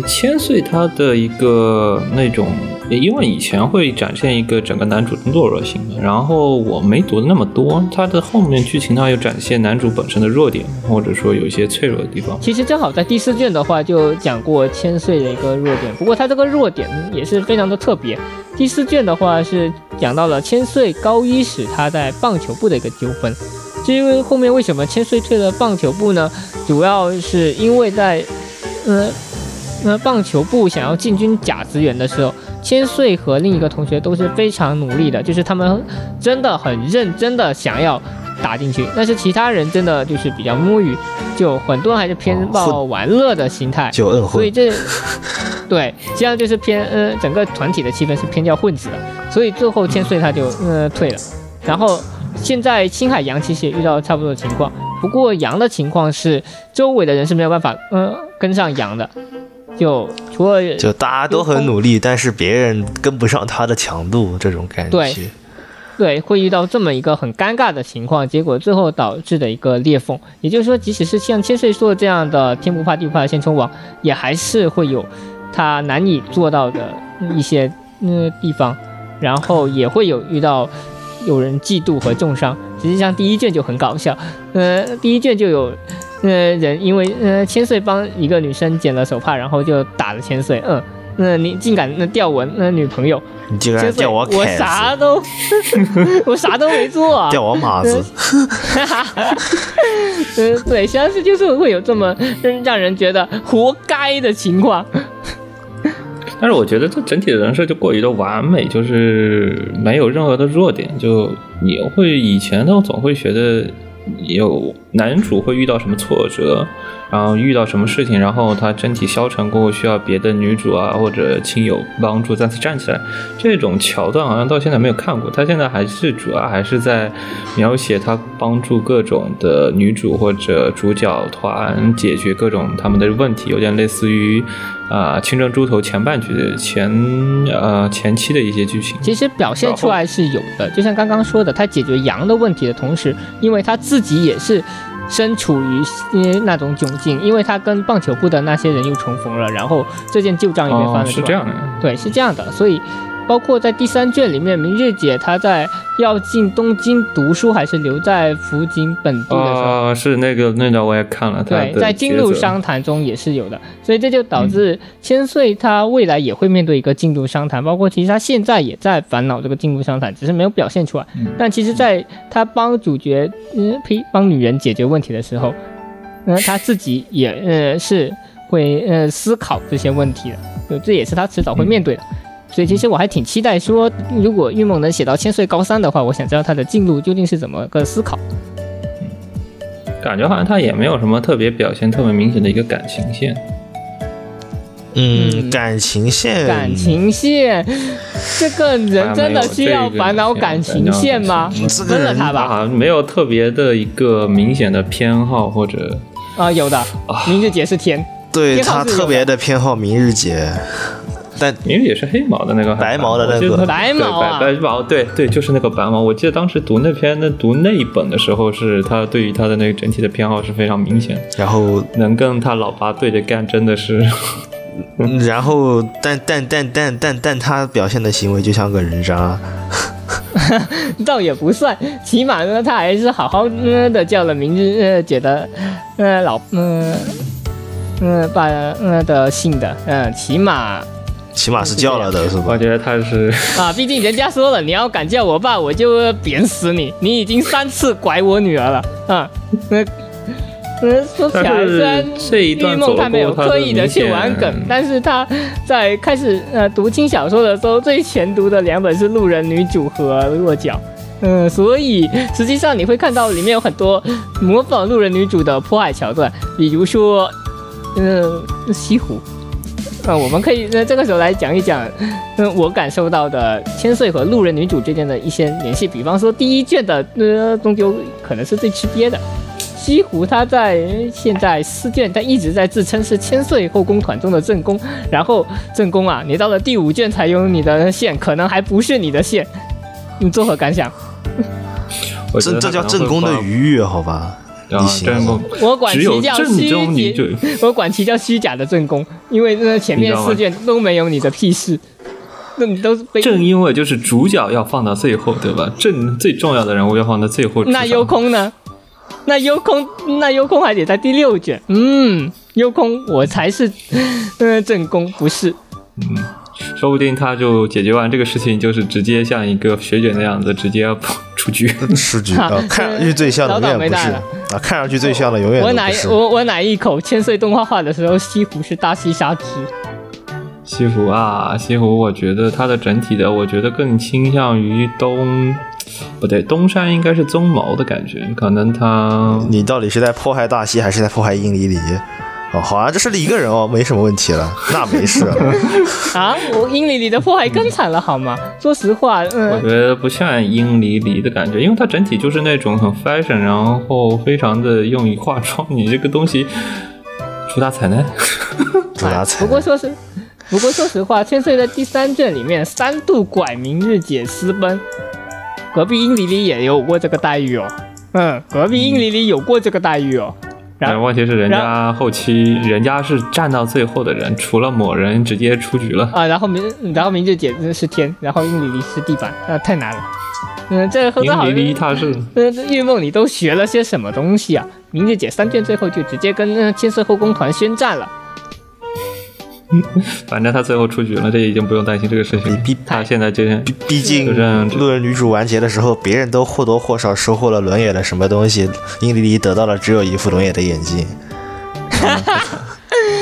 千岁他的一个那种，因为以前会展现一个整个男主的懦弱性嘛，然后我没读那么多，他的后面剧情他有展现男主本身的弱点，或者说有一些脆弱的地方。其实正好在第四卷的话就讲过千岁的一个弱点，不过他这个弱点也是非常的特别。第四卷的话是讲到了千岁高一时他在棒球部的一个纠纷。至于后面为什么千岁退了棒球部呢？主要是因为在，呃，呃棒球部想要进军甲子园的时候，千岁和另一个同学都是非常努力的，就是他们真的很认真的想要打进去，但是其他人真的就是比较摸鱼，就很多人还是偏抱玩乐的心态，就摁混。所以这对这样就是偏呃整个团体的气氛是偏叫混子的，所以最后千岁他就呃退了，然后现在青海羊其实也遇到差不多的情况，不过羊的情况是周围的人是没有办法呃跟上羊的，就除了就大家都很努力，但是别人跟不上他的强度，这种感觉。对对，会遇到这么一个很尴尬的情况，结果最后导致的一个裂缝。也就是说，即使是像千岁说的这样的天不怕地不怕的现充王，也还是会有他难以做到的一些嗯地方，然后也会有遇到有人嫉妒和重伤。实际上第一卷就很搞笑，呃，第一卷就有。呃，人因为呃千岁帮一个女生剪了手帕，然后就打了千岁，嗯，那、你竟敢那吊我那女朋友，你竟然叫我我，啥都 <laughs> 我啥都没做、啊，<laughs> 叫我马子，嗯，<laughs> 对，相似就是会有这么让让人觉得活该的情况。但是我觉得这整体的人设就过于的完美，就是没有任何的弱点。就也会以前都，总会觉得有男主会遇到什么挫折，然后遇到什么事情，然后他身体消沉过后需要别的女主啊或者亲友帮助再次站起来，这种桥段好像到现在没有看过。他现在还是主要还是在描写他帮助各种的女主或者主角团解决各种他们的问题，有点类似于。啊，青春猪头前半局前呃前期的一些剧情，其实表现出来是有的，就像刚刚说的，他解决羊的问题的同时，因为他自己也是身处于呃那种窘境，因为他跟棒球部的那些人又重逢了，然后这件旧账也被翻哦，了出来。是这样的。对，是这样的，所以包括在第三卷里面，明日姐她在要进东京读书还是留在福井本地的时候，哦，是那个那段我也看了，对，在进入商谈中也是有的，所以这就导致千岁他未来也会面对一个进入商谈，包括其实他现在也在烦恼这个进入商谈，只是没有表现出来。嗯。但其实在他帮主角，嗯，呸，帮女人解决问题的时候，呃，他自己也呃是会呃思考这些问题的，就这也是他迟早会面对的。所以其实我还挺期待说，如果玉梦能写到千岁高三的话，我想知道他的进度究竟是怎么个思考。感觉好像他也没有什么特别表现特别明显的一个感情线。嗯，嗯感情线，感情线，这个人真的需要烦恼感情线吗？嗯这个人分了他吧。他好像没有特别的一个明显的偏好或者啊、有的，明日姐是天，对他特别的偏好明日姐，但因为也是黑毛的那个，白毛的那个白毛啊对白白毛，对对，就是那个白毛。我记得当时读那篇那读那一本的时候，是他对于他的那个整体的偏好是非常明显，然后能跟他老爸对着干，真的是嗯然后但但但但但但他表现的行为就像个人渣，<laughs> 倒也不算，起码呢，他还是好好呃的叫了名字呃姐的呃老嗯嗯爸呃的姓的，嗯，起码起码是叫了的是吧我？觉得他是啊，毕竟人家说了，你要敢叫我爸，我就扁死你！<laughs> 你已经三次拐我女儿了，啊，那、呃，说起但来，虽然是这一玉段走梦他没有刻意的去玩梗，但是他在开始呃读轻小说的时候，最前读的两本是《路人女主》和《落脚》。嗯，所以实际上你会看到里面有很多模仿路人女主的迫害桥段，比如说，嗯、西湖，啊、我们可以在这个时候来讲一讲，<laughs> 嗯，我感受到的千岁和路人女主之间的一些联系，比方说第一卷的呃，终究可能是最吃瘪的。西湖他在现在四卷，他一直在自称是千岁后宫团中的正宫，然后正宫啊，你到了第五卷才有你的线，可能还不是你的线，你作何感想？这这叫正宫的愉悦，好吧？啊我管其叫正虚宗女假，我管其叫虚假的正宫，因为那前面四卷都没有你的屁事，那你都是被正因为就是主角要放到最后，对吧？正最重要的人物要放到最后。那优空呢？那优空，那优空还得在第六卷。嗯，优空我才是，呃，正宫不是。说不定他就解决完这个事情，就是直接像一个学姐那样子，直接 <laughs> 出局。数据哈啊，看上去最像的老永远不是啊，看上去最像的永远我哪都不是。我我哪一口千岁动画化的时候，西湖是大西沙之。西湖啊，西湖，我觉得它的整体的，我觉得更倾向于东，不对，东山应该是棕毛的感觉，可能它你到底是在迫害大西，还是在迫害英离离？哦，好啊这是一个人哦，没什么问题了，那没事了。<laughs> 啊，我英里里的破坏更惨了好吗？<laughs> 说实话，嗯我嗯，觉得不像英离离的感觉，因为它整体就是那种很 fashion，然后非常的用于化妆，你这个东西主打彩呢？主打彩不。过说实，不过说实话，千岁在第三卷里面三度拐明日姐私奔，隔壁英里里也有过这个待遇哦。嗯，隔壁英里里有过这个待遇哦。然但后问题是人家后期人家是站到最后的人，除了某人直接出局了。啊，然后明然后明日姐是天，然后英里离是地板，啊，太难了。嗯，这和这好像英离离他是呃，这玉梦你都学了些什么东西啊？明日姐三卷最后就直接跟呃千岁后宫团宣战了。<laughs> 反正他最后出局了，这已经不用担心这个事情了比比。他现在就是毕毕竟路人女主完结的时候，别人都或多或少收获了轮野的什么东西，英里里得到了只有一副轮野的眼镜。<laughs>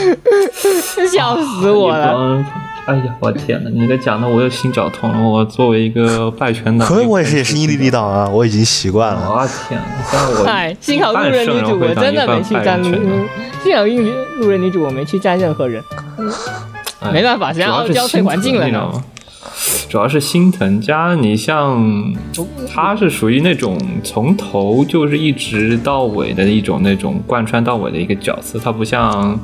<laughs> 笑死我了！了。哎呀，我天哪！你这讲的我又心绞痛了。我作为一个拜权党，可我也是也是英离离党啊，我已经习惯了。我天哪！像我哎，幸好路人女主我真的没去站路，嗯幸好路路人女主我没去站任何人，哎没办法，谁让傲娇退环境了呢？主要是心疼加你像他是属于那种从头就是一直到尾的一种那种贯穿到尾的一个角色，他不像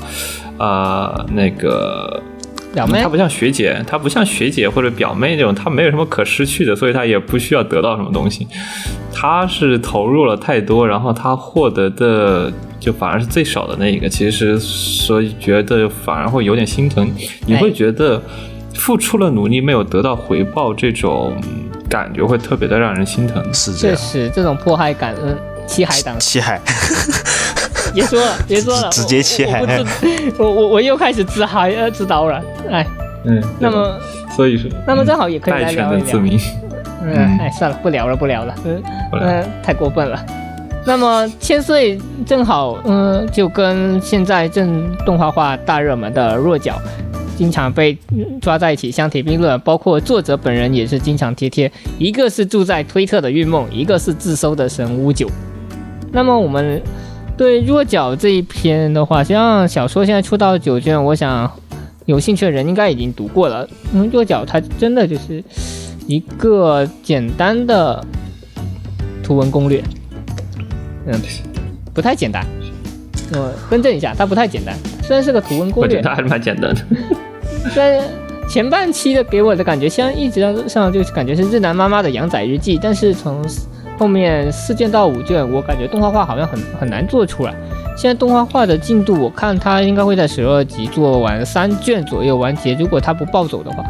呃那个表妹她不像学姐，她不像学姐或者表妹那种，她没有什么可失去的，所以她也不需要得到什么东西。她是投入了太多，然后她获得的就反而是最少的那一个。其实，所以觉得反而会有点心疼。你会觉得付出了努力没有得到回报，这种感觉会特别的让人心疼。是这样。实这种迫害感，嗯，七海党，七海，<laughs> <laughs> 别说了，别说了，直接切海我我我我我又开始自嗨呃自刀了，哎，嗯，那么所以说，那么正好也可以来聊一聊，的自明。嗯，哎，算了，不聊了，不聊了，嗯不聊嗯，太过分了。那么千岁正好，嗯，就跟现在正动画化大热门的弱角，经常被嗯抓在一起相提并论，包括作者本人也是经常贴贴。一个是住在推特的玉梦，一个是自收的神屋九。那么我们对弱角这一篇的话，实际上小说现在出到九卷，我想有兴趣的人应该已经读过了。嗯，弱角它真的就是一个简单的图文攻略，嗯，不太简单。我，更正一下，它不太简单，虽然是个图文攻略我觉得，还是蛮简单的。<laughs> 虽然前半期的给我的感觉，像一直上就是感觉是日南妈妈的羊仔日记，但是从后面四卷到五卷，我感觉动画化好像很很难做出来。现在动画化的进度，我看它应该会在十二集做完三卷左右完结，如果它不暴走的话。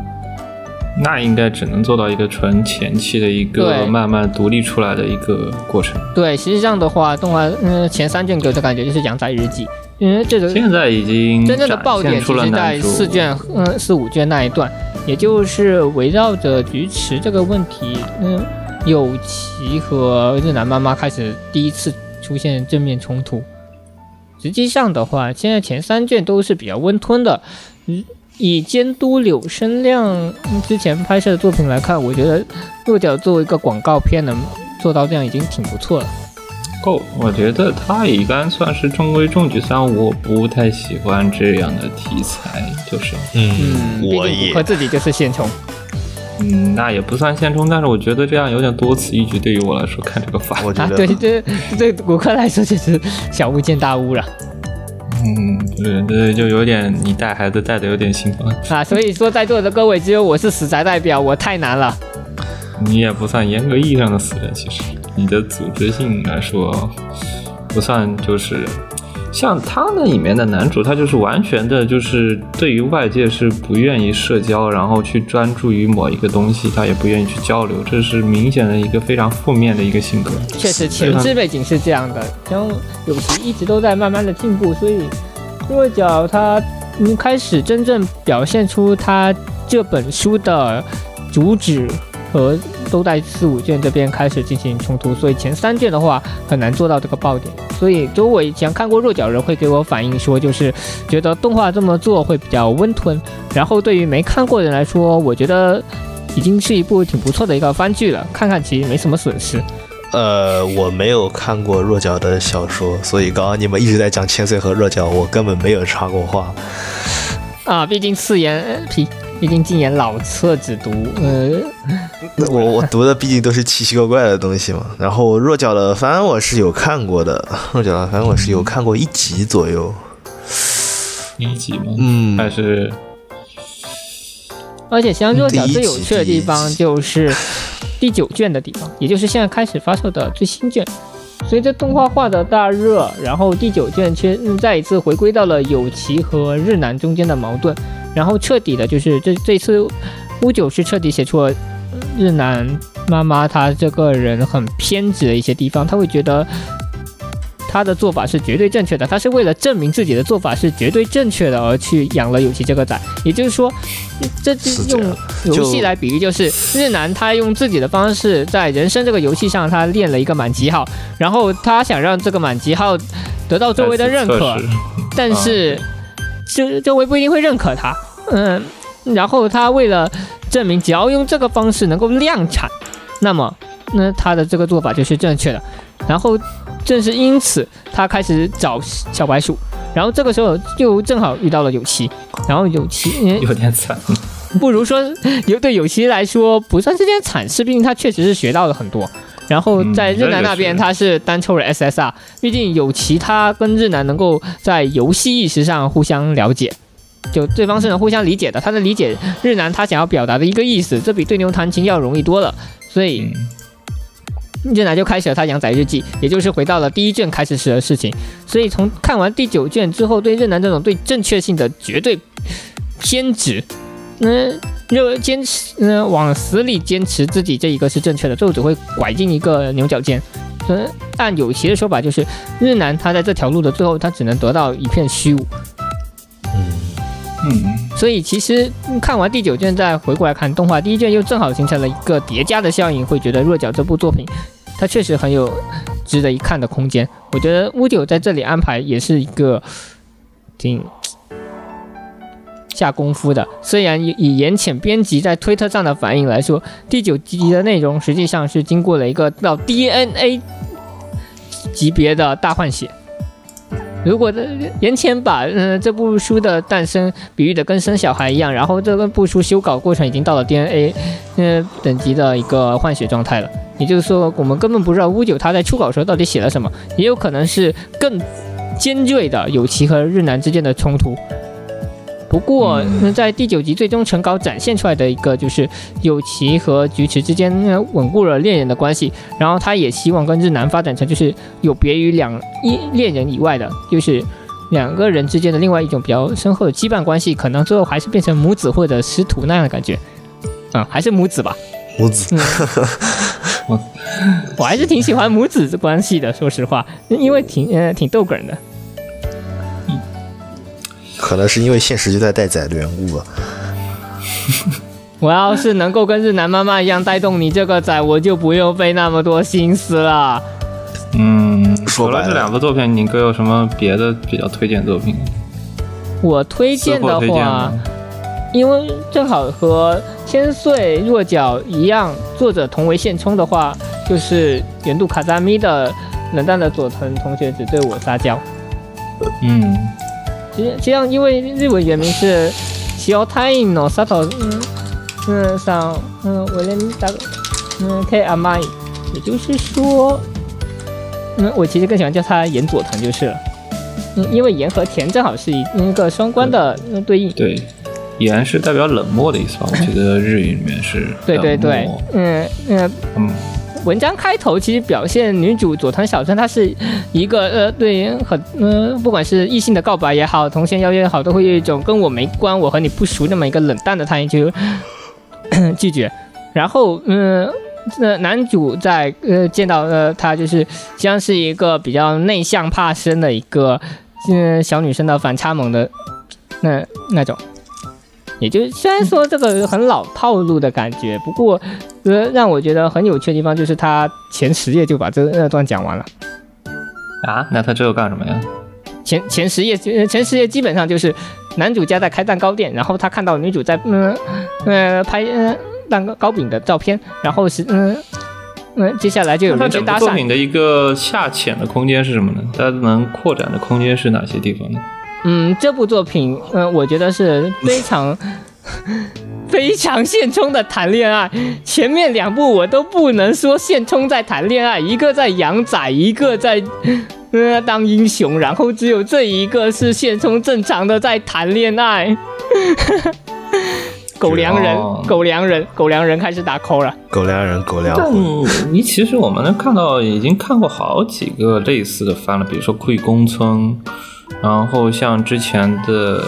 那应该只能做到一个纯前期的一个慢慢独立出来的一个过程。对，实际上的话，动画嗯前三卷给我的感觉就是养仔日记，因为这个现在已经真正的爆点其实在四卷，嗯，四五卷那一段，也就是围绕着菊池这个问题，嗯，有奇和日南妈妈开始第一次出现正面冲突。实际上的话，现在前三卷都是比较温吞的，嗯，以监督柳生亮嗯之前拍摄的作品来看，我觉得弱角作为一个广告片能做到这样已经挺不错了。够，我觉得它应该算是中规中矩，虽然我不太喜欢这样的题材，就是，嗯，毕我也竟骨科自己就是现充。嗯，那也不算现充，但是我觉得这样有点多此一举，对于我来说看这个法，啊，我觉得对，对对骨科来说就是小巫见大巫了嗯，不是，这就有点你带孩子带的有点心疼，啊！所以说，在座的各位，只有我是死宅代表，我太难了。你也不算严格意义上的死宅，其实你的组织性来说，不算就是。像他那里面的男主，他就是完全的，就是对于外界是不愿意社交，然后去专注于某一个东西，他也不愿意去交流，这是明显的一个非常负面的一个性格。确实，前置背景是这样的，然后有其一直都在慢慢的进步，所以弱角他嗯开始真正表现出他这本书的主旨和都在四五卷这边开始进行冲突，所以前三卷的话很难做到这个爆点。所以周围以前看过弱角人会给我反映说，就是觉得动画这么做会比较温吞，然后对于没看过的人来说，我觉得已经是一部挺不错的一个番剧了，看看其实没什么损失。呃，我没有看过弱角的小说，所以刚刚你们一直在讲千岁和弱角，我根本没有插过话。啊，毕竟次言呃毕毕竟禁言老册只读，呃，我我读的毕竟都是奇奇怪怪的东西嘛。然后弱角的番我是有看过的，弱角的番我是有看过一集左右。一集吗？嗯，还是而且像弱角最有趣的地方就是第九卷的地方，也就是现在开始发售的最新卷。随着动画化的大热，然后第九卷却嗯再一次回归到了有奇和日南中间的矛盾，然后彻底的就是这这次乌九是彻底写出了日南妈妈她这个人很偏执的一些地方，她会觉得他的做法是绝对正确的，她是为了证明自己的做法是绝对正确的而去养了有奇这个仔，也就是说，这就是用游戏来比喻，就是日南他用自己的方式在人生这个游戏上，他练了一个满级号，然后他想让这个满级号得到周围的认可但是周周围不一定会认可他，嗯，然后他为了证明只要用这个方式能够量产，那么那他的这个做法就是正确的。然后正是因此，他开始找小白鼠，然后这个时候就正好遇到了有奇，然后有奇，<laughs> 嗯有点惨。不如说有对有奇来说不算是件惨事，毕竟他确实是学到了很多。然后在日南那边，他是单抽了 SSR，毕竟有其他跟日南能够在游戏意识上互相了解，就对方是能互相理解的。他能理解日南他想要表达的一个意思，这比对牛弹琴要容易多了。所以嗯，日南就开始了他养仔日记，也就是回到了第一卷开始时的事情。所以从看完第九卷之后，对日南这种对正确性的绝对偏执，嗯，就坚持，嗯，往死里坚持自己这一个是正确的，最后只会拐进一个牛角尖。嗯，按有奇的说法，就是日南他在这条路的最后，他只能得到一片虚无。嗯嗯，所以其实嗯看完第九卷再回过来看动画，第一卷又正好形成了一个叠加的效应，会觉得《弱角》这部作品它确实很有值得一看的空间。我觉得乌九在这里安排也是一个挺下功夫的。虽然以以言浅编辑在推特上的反应来说，第九集的内容实际上是经过了一个到 DNA 级别的大换血。如果这言浅把嗯、这部书的诞生比喻的跟生小孩一样，然后这个部书修稿过程已经到了 DNA 嗯、等级的一个换血状态了，也就是说我们根本不知道乌九他在初稿时候到底写了什么，也有可能是更尖锐的有奇和日南之间的冲突。不过，嗯在第九集最终成稿展现出来的一个就是有奇和菊池之间呃稳固了恋人的关系，然后他也希望跟日南发展成就是有别于两一恋人以外的，就是两个人之间的另外一种比较深厚的羁绊关系，可能最后还是变成母子或者师徒那样的感觉。嗯、还是母子吧。母 <laughs> 子我我还是挺喜欢母子关系的，说实话，因为挺呃挺逗哏的。可能是因为现实就在带崽的缘故吧。<laughs> 我要是能够跟日南妈妈一样带动你这个仔，我就不用费那么多心思了。嗯，除了这说白了两部作品，你哥有什么别的比较推荐作品？我推荐的话，？因为正好和千岁弱角一样，作者同为现充的话，就是原度卡扎咪的冷淡的佐藤同学只对我撒娇。嗯，这样因为日文原名是西奥太印の佐藤嗯嗯上嗯我连打嗯 K 阿麦，也就是说，嗯我其实更喜欢叫他岩佐藤就是了。嗯，因为岩和田正好是一一个双关的嗯对应。对，岩是代表冷漠的意思吧？我记得日语里面是对对对嗯嗯，嗯，文章开头其实表现女主佐藤小春，她是一个呃对很嗯、不管是异性的告白也好，同性邀约也好，都会有一种跟我没关，我和你不熟那么一个冷淡的态度就拒绝。然后嗯。那男主在呃见到呃她就是像是一个比较内向怕生的一个嗯小女生的反差萌的那那种，也就是虽然说这个很老套路的感觉，不过呃，让我觉得很有趣的地方就是他前十页就把这那段讲完了。啊，那他这又干什么呀？前前十页，呃前十页基本上就是男主家在开蛋糕店，然后他看到女主在嗯呃拍嗯蛋糕糕饼的照片，然后是嗯嗯，接下来就有他人去搭讪作品。的一个下潜的空间是什么呢？它能扩展的空间是哪些地方呢？嗯，这部作品，嗯、我觉得是非常 <laughs> 非常现充的谈恋爱。前面两部我都不能说现充在谈恋爱，一个在养仔，一个在呃当英雄，然后只有这一个是现充正常的在谈恋爱。<laughs> 狗粮人哦，狗粮人，狗粮人开始打 call 了。狗粮人，狗粮但魂，你其实我们能看到，已经看过好几个类似的番了，比如说《贵公村》，然后像之前的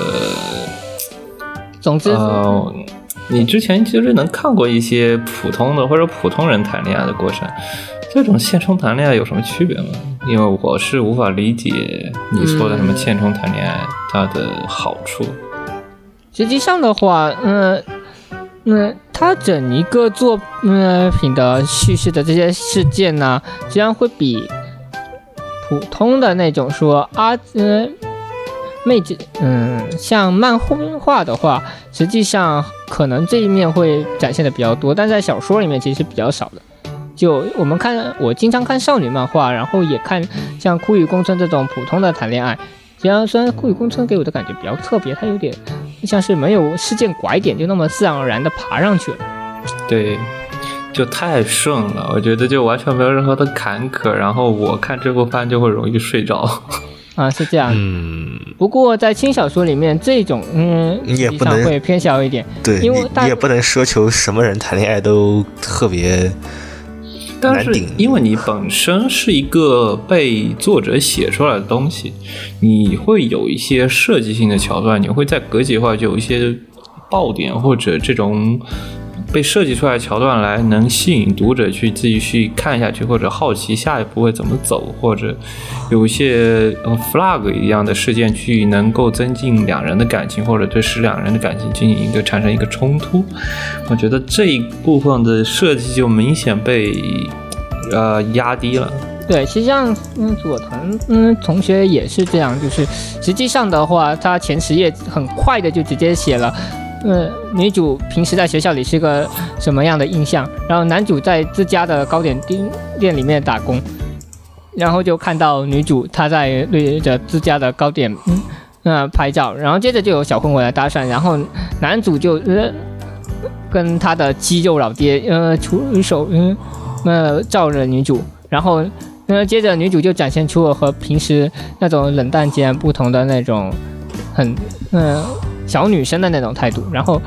总之，呃，你之前其实能看过一些普通的或者普通人谈恋爱的过程，这种现充谈恋爱有什么区别吗？因为我是无法理解你说的什么现充谈恋爱它的好处。实际上的话，嗯、嗯，它整一个作嗯品的叙事的这些事件呢，实际上会比普通的那种说啊，嗯、妹子，嗯，像漫画的话，实际上可能这一面会展现的比较多，但在小说里面其实是比较少的。就我们看，我经常看少女漫画，然后也看像《枯雨宫村》这种普通的谈恋爱。虽然，虽然《枯雨宫村》给我的感觉比较特别，它有点像是没有事件拐点，就那么自然而然的爬上去了。对，就太顺了，我觉得就完全没有任何的坎坷，然后我看这部番就会容易睡着。<laughs> 啊，是这样。嗯，不过在轻小说里面，这种嗯，你也不能会偏小一点。对因为大你你也不能奢求什么人谈恋爱都特别但是因为你本身是一个被作者写出来的东西，你会有一些设计性的桥段，你会在隔几话就有一些爆点或者这种被设计出来的桥段来能吸引读者去自己去看下去，或者好奇下一步会怎么走，或者有一些呃 flag 一样的事件去能够增进两人的感情，或者对使两人的感情进行一个产生一个冲突。我觉得这一部分的设计就明显被呃压低了。对，实际上，嗯，佐藤嗯同学也是这样，就是实际上的话，他前十页很快的就直接写了。呃，女主平时在学校里是个什么样的印象？然后男主在自家的糕点店店里面打工，然后就看到女主她在对着自家的糕点嗯呃拍照，然后接着就有小混混来搭讪，然后男主就呃跟他的肌肉老爹呃出手嗯呃照着女主，然后那接着女主就展现出了和平时那种冷淡截然不同的那种很嗯、小女生的那种态度，然后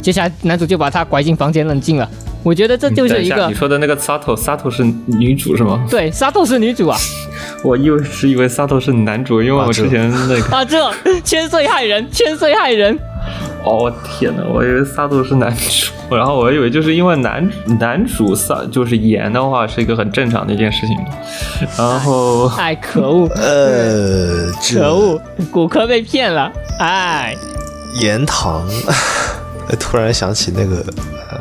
接下来男主就把她拐进房间冷静了。我觉得这就是一个你说的那个 Sato，Sato 是女主是吗？对沙豆是女主啊。<laughs> 我以为是以为 Sato 是男主，因为我之前那个，啊这千岁害人，千岁害人。哦我天哪，我以为 Sato 是男主，然后我以为就是因为男男主萨就是演的话是一个很正常的一件事情，然后哎，可恶，呃，可恶，骨科被骗了，哎，盐糖，<laughs> 突然想起那个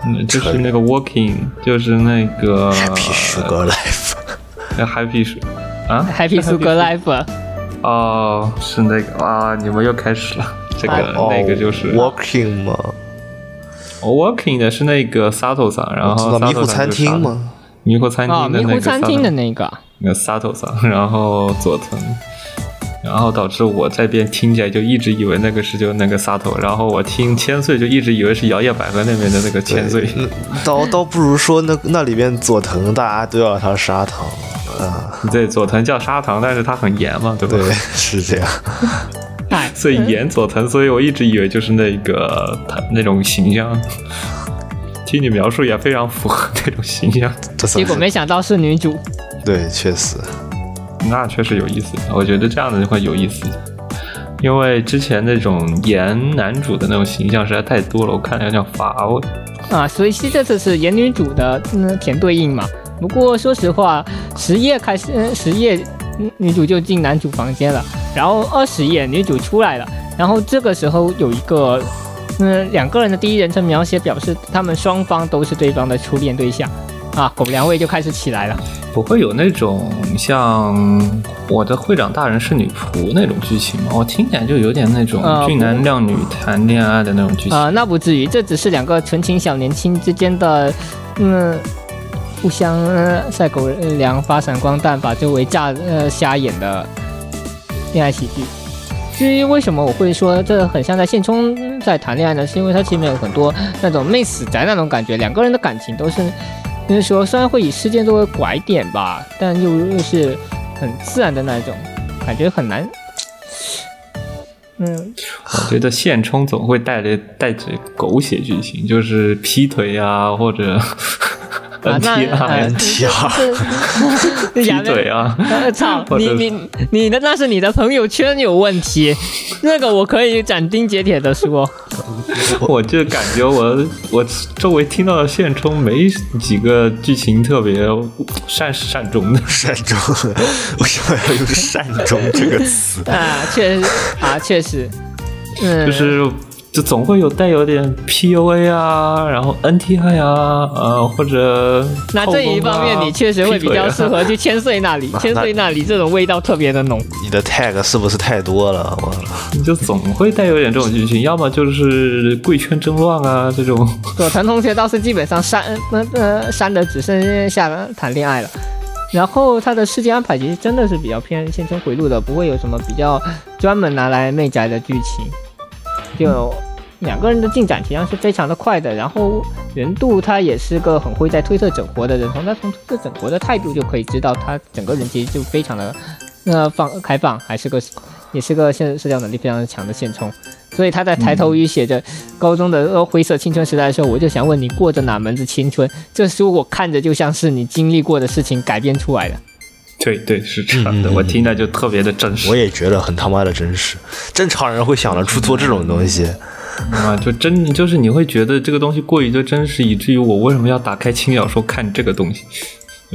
嗯就是那个 Walking，就是那个 Happy Sugar Life，<laughs> 呃 Happy 是啊？Happy Sugar Life，哦，是那个啊，你们又开始了。这个、哦那个就是。Walking 吗？Walking 的是那个 Sato 桑，然后道迷糊餐厅吗？迷糊餐啊，厅的那个迷糊餐厅的那个，那个 Sato 桑，然后佐藤，然后导致我这边听起来就一直以为那个是就那个 Sato，然后我听千岁就一直以为是摇曳百合那边的那个千岁。嗯倒倒不如说那那里面佐藤大家都要他砂糖啊，<laughs> 对，佐藤叫砂糖，但是他很严嘛，对不？对，<laughs> 是这样。哎，所以严佐藤，所以我一直以为就是那个他那种形象。听你描述也非常符合那种形象，结果没想到是女主，对，确实，那确实有意思。我觉得这样的就会有意思，因为之前那种演男主的那种形象实在太多了，我看着有点乏味。啊，所以是这次是演女主的嗯填对应嘛。不过说实话，十页开始，呃十页女主就进男主房间了，然后二十页女主出来了，然后这个时候有一个嗯两个人的第一人称描写表示他们双方都是对方的初恋对象啊，狗粮味就开始起来了。不会有那种像我的会长大人是女仆那种剧情吗？我听起来就有点那种呃俊男靓女谈恋爱的那种剧情。啊、那不至于，这只是两个纯情小年轻之间的，嗯，互相、呃、晒狗粮、发闪光弹、把周围炸呃瞎眼的恋爱喜剧。至于为什么我会说这很像在现充在谈恋爱呢？是因为它前面有很多那种妹死宅那种感觉，两个人的感情都是，那时候虽然会以事件作为拐点吧，但又又是很自然的那种，感觉很难。嗯，我觉得现充总会带着带着狗血剧情，就是劈腿啊，或者，NTR 呃 NTR <laughs> 劈这这腿啊。<laughs> 呃操，你你你的那是你的朋友圈有问题，那个我可以斩钉截铁的说，<laughs> 我就感觉我我周围听到的现充没几个剧情特别善始善终的。善终，为什么要用“善终”这个词？啊，确实啊，确实，嗯，就是就总会有带有点 PUA 啊，然后 NTI 啊，呃，或者那这一方面你确实会比较适合去千岁那里，那 <laughs> 千岁那里这种味道特别的浓。你的 tag 是不是太多了？我，你就总会带有点这种剧情，要么就是贵圈争乱啊这种。佐藤同学倒是基本上删那呃删的只剩下谈恋爱了。然后他的世界安排其实真的是比较偏现充回路的，不会有什么比较专门拿来媚宅的剧情。就两个人的进展实际上是非常的快的。然后任度他也是个很会在推特整活的人，从他从推特整活的态度就可以知道他整个人其实就非常的呃放开放，还是个也是个社社交能力非常强的现充。所以他在抬头语写着高中的灰色青春时代的时候，我就想问你过着哪门子青春？这书我看着就像是你经历过的事情改编出来的。对对，是这样的，嗯我听着就特别的真实。我也觉得很他妈的真实。正常人会想得出做这种东西，啊，就真就是你会觉得这个东西过于的真实，以至于我为什么要打开轻小说看这个东西？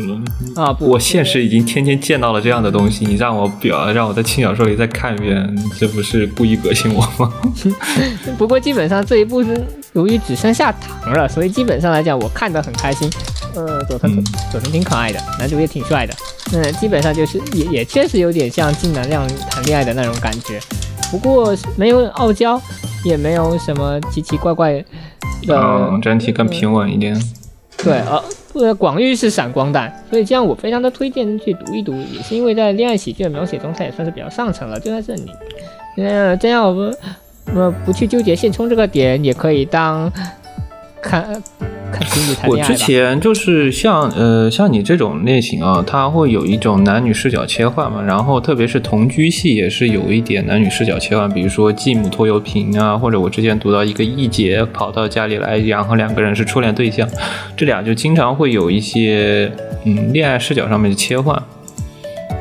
嗯，啊不，我现实已经天天见到了这样的东西，你让我表让我在轻小说里再看一遍，这不是故意恶心我吗？<laughs> 不过基本上这一部是由于只剩下糖了，所以基本上来讲我看得很开心。呃，佐藤、嗯佐藤挺可爱的，男主也挺帅的。嗯，基本上就是也也确实有点像金南亮谈恋爱的那种感觉，不过没有傲娇，也没有什么奇奇怪怪的。嗯，整体更平稳一点。对，呃，呃，广域是闪光弹，所以这样我非常的推荐去读一读，也是因为在恋爱喜剧的描写中，它也算是比较上乘了，就在这里。呃，这样我们呃不去纠结现充这个点，也可以当看看情侣谈我之恋爱吧。前就是像呃像你这种类型啊，它会有一种男女视角切换嘛，然后特别是同居戏也是有一点男女视角切换，比如说继母拖油瓶啊，或者我之前读到一个义姐跑到家里来，然后两个人是初恋对象，这俩就经常会有一些嗯恋爱视角上面的切换，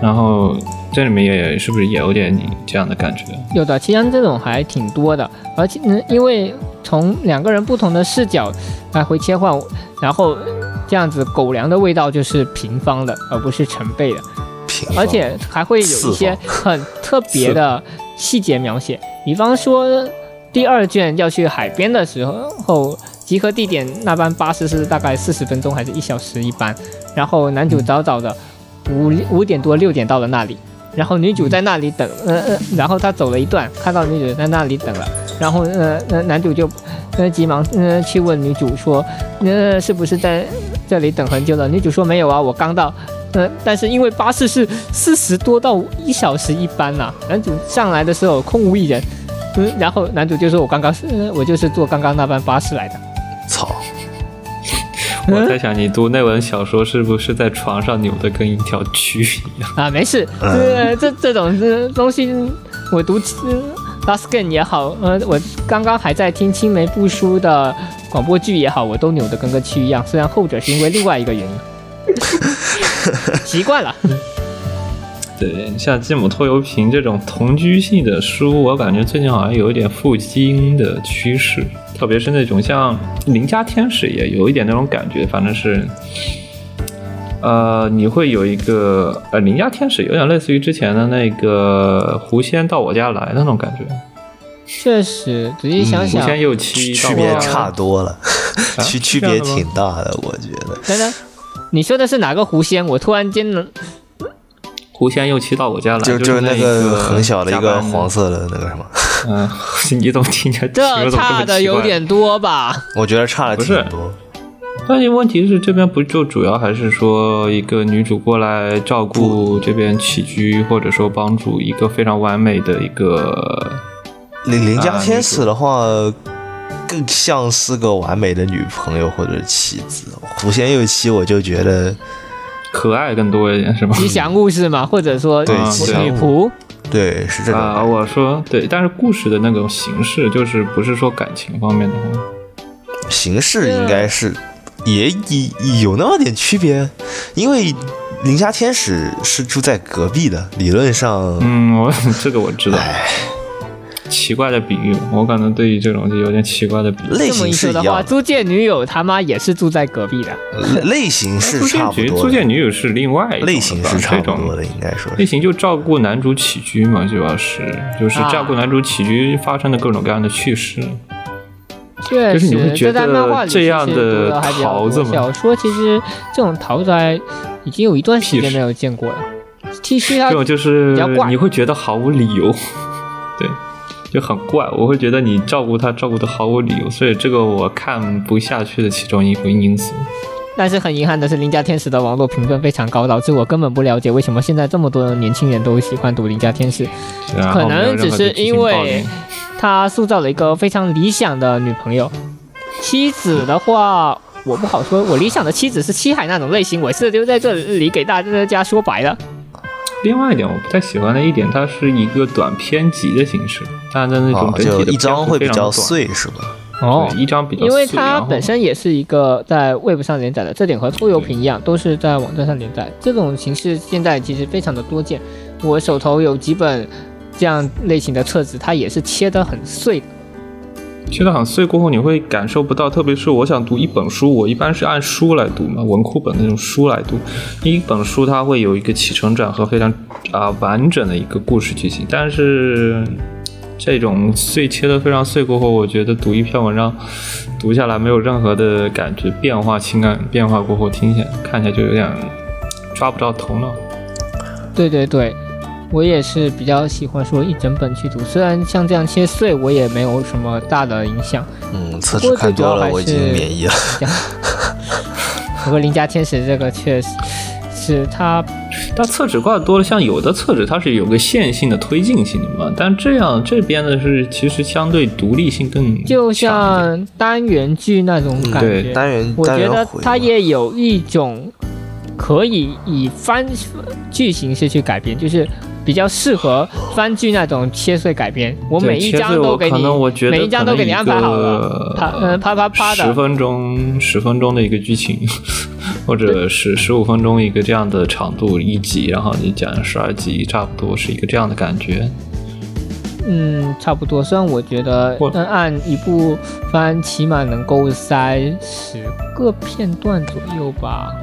然后这里面也是不是也有点你这样的感觉？有的，其实这种还挺多的，而且呢，因为从两个人不同的视角来回切换，然后这样子狗粮的味道就是平方的，而不是成倍的，而且还会有一些很特别的细节描写，比方说第二卷要去海边的时候，集合地点那班巴士是大概四十分钟还是一小时一班，然后男主早早的五五点多六点到了那里。然后女主在那里等，呃呃，然后他走了一段，看到女主在那里等了，然后呃呃男主就呃急忙呃去问女主说，呃是不是在这里等很久了？女主说没有啊，我刚到。呃，但是因为巴士是四十多到一小时一班呐、男主上来的时候空无一人，嗯，然后男主就说我刚刚是、呃我就是坐刚刚那班巴士来的。操，我在 <laughs> 想，你读那本小说是不是在床上扭的跟一条蛆一样？<laughs> 啊，没事，这这这种这东西，我读呃 Last Game 也好，呃，我刚刚还在听青梅不输的广播剧也好，我都扭的跟个蛆一样，虽然后者是因为另外一个原因，<laughs> 习惯了。对，像继母拖油瓶这种同居性的书，我感觉最近好像有一点复兴的趋势，特别是那种像《邻家天使》也有一点那种感觉，反正是，呃，你会有一个呃，《邻家天使》有点类似于之前的那个狐仙到我家来那种感觉，确实，仔细想想狐，仙又七区别差多了，啊 <laughs> 区区别挺大的，我觉得。等等，你说的是哪个狐仙？我突然间能，狐仙又七到我家来，就就是那个很小的一个黄色的那个什么，嗯，你怎 <laughs> 么听起来这差的有点多吧？我觉得差了不是挺多。但是问题是，这边不就主要还是说一个女主过来照顾这边起居，或者说帮助一个非常完美的一个，邻邻家啊天使的话，更像是个完美的女朋友或者妻子。狐仙右七，我就觉得可爱更多一点，是吗？吉祥物是吗？或者说对啊吉祥女物仆？对是这样啊。我说对，但是故事的那种形式，就是不是说感情方面的话，形式应该是也也有那么点区别，因为邻家天使是住在隔壁的，理论上，嗯，我 <laughs> 这个我知道，哎，奇怪的比喻，我可能对于这种就有点奇怪的比喻。类型是一样的，租借女友他妈也是住在隔壁的。类类型是租差不借局租借多的，女友是另外一种类型是差不多的，应该说类型就照顾男主起居嘛，主要是就是照顾男主起居发生的各种各样的趣事。确就是你会，觉得这在漫画里这样的。桃子嘛小说其实这种桃子还已经有一段时间没有见过了。T 恤它这种就是你会觉得毫无理由，对，就很怪。我会觉得你照顾他照顾的毫无理由，所以这个我看不下去的其中一个因素。但是很遗憾的是，《邻家天使》的网络评分非常高，导致我根本不了解为什么现在这么多的年轻人都喜欢读《邻家天使》。可能只是因为他塑造了一个非常理想的女朋友。妻子的话，我不好说。我理想的妻子是七海那种类型，我是就在这里给大家说白了。另外一点，我不太喜欢的一点，它是一个短篇集的形式，它的那种啊，整体的就一张会比较碎是吧？常短，对一张比较碎，因为它本身也是一个在 Web 上连载的，这点和拖油瓶一样，都是在网站上连载。这种形式现在其实非常的多见，我手头有几本这样类型的册子，它也是切得很碎的。切得很碎过后，你会感受不到。特别是我想读一本书，我一般是按书来读嘛，文库本那种书来读。一本书它会有一个起承转合非常啊、完整的一个故事剧情，但是这种碎切的非常碎过后，我觉得读一篇文章读下来没有任何的感觉变化，情感变化过后听起来看起来就有点抓不着头脑。对对对，我也是比较喜欢说一整本去读，虽然像这样切碎，我也没有什么大的影响。嗯，厕纸看多了，我已经免疫了。不过《邻家天使》这个确实是它它厕纸挂的多了，像有的厕纸它是有个线性的推进性的嘛，但这样这边的是其实相对独立性更就像单元剧那种感对觉。单元我觉得它也有一种可以以番剧形式去改编，就是比较适合番剧那种切碎改编。我每一章都给你，得每一章都给你安排好了，啪呃啪啪啪的。十分钟十分钟的一个剧情，<laughs> 或者是十五分钟一个这样的长度一集，然后你讲十二集，差不多是一个这样的感觉。嗯，差不多。虽然我觉得我嗯按一部番起码能够塞十个片段左右吧，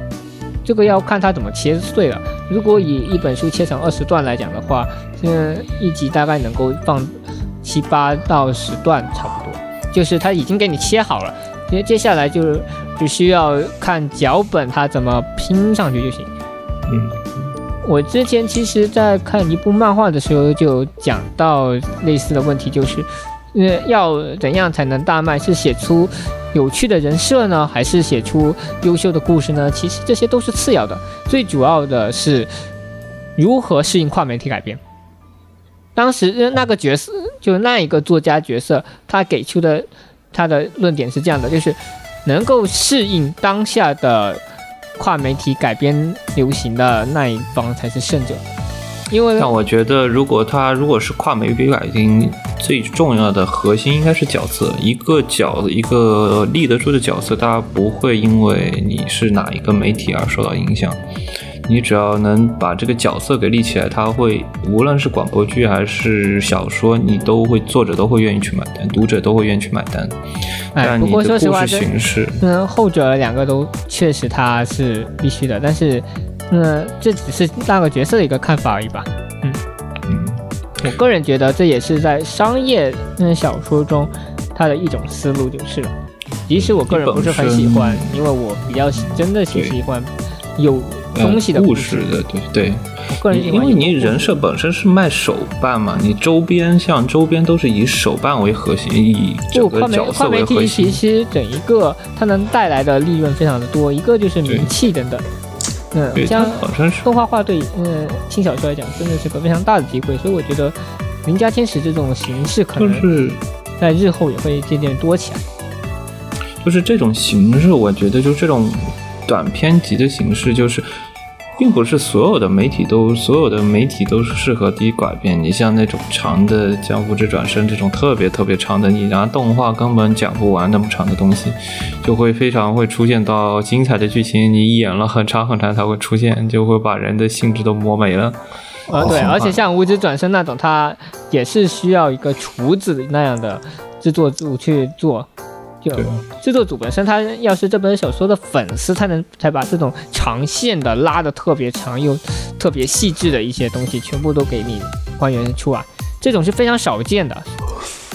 这个要看它怎么切碎了。如果以一本书切成二十段来讲的话，嗯一集大概能够放七八到十段，差不多。就是它已经给你切好了，接接下来就是只需要看脚本它怎么拼上去就行。嗯，我之前其实，在看一部漫画的时候，就讲到类似的问题，就是，呃，要怎样才能大卖？是写出有趣的人设呢，还是写出优秀的故事呢？其实这些都是次要的，最主要的是如何适应跨媒体改编。当时那个角色，就那一个作家角色，他给出的他的论点是这样的，就是能够适应当下的跨媒体改编流行的那一方才是胜者，因为但我觉得，如果它如果是跨媒体改进，最重要的核心应该是角色，一个角一个立得住的角色，大家不会因为你是哪一个媒体而受到影响。你只要能把这个角色给立起来，他会无论是广播剧还是小说，你都会作者都会愿意去买单，读者都会愿意去买单。哎，不但你过说实话，的故事这形式，嗯，后者两个都确实它是必须的，但是，嗯，这只是那个角色的一个看法而已吧。嗯嗯，我个人觉得这也是在商业嗯小说中它的一种思路就是了。即使我个人不是很喜欢，因为我比较喜真的是喜欢有东西的呃故事事的，对对。我个人喜因为你人设本身是卖手办嘛，你周边像周边都是以手办为核心，以整就跨媒个角色跨媒体为核心其。实整一个它能带来的利润非常的多，一个就是名气等等。嗯，像动画化对嗯轻小说来讲真的是个非常大的机会，所以我觉得《邻家天使》这种形式可能就是在日后也会渐渐多起来。就是这种形式，我觉得就这种短篇集的形式，就是并不是所有的媒体都所有的媒体都是适合第一改编。你像那种长的《江湖之转身》这种特别特别长的，你拿动画根本讲不完那么长的东西，就会非常会出现到精彩的剧情，你演了很长很长才会出现，就会把人的兴致都磨没了。呃，对，而且像《无职转身》那种，它也是需要一个厨子那样的制作组去做。就对制作组本身，他要是这本小说的粉丝，才能才把这种长线的拉的特别长又特别细致的一些东西，全部都给你还原出来，这种是非常少见的。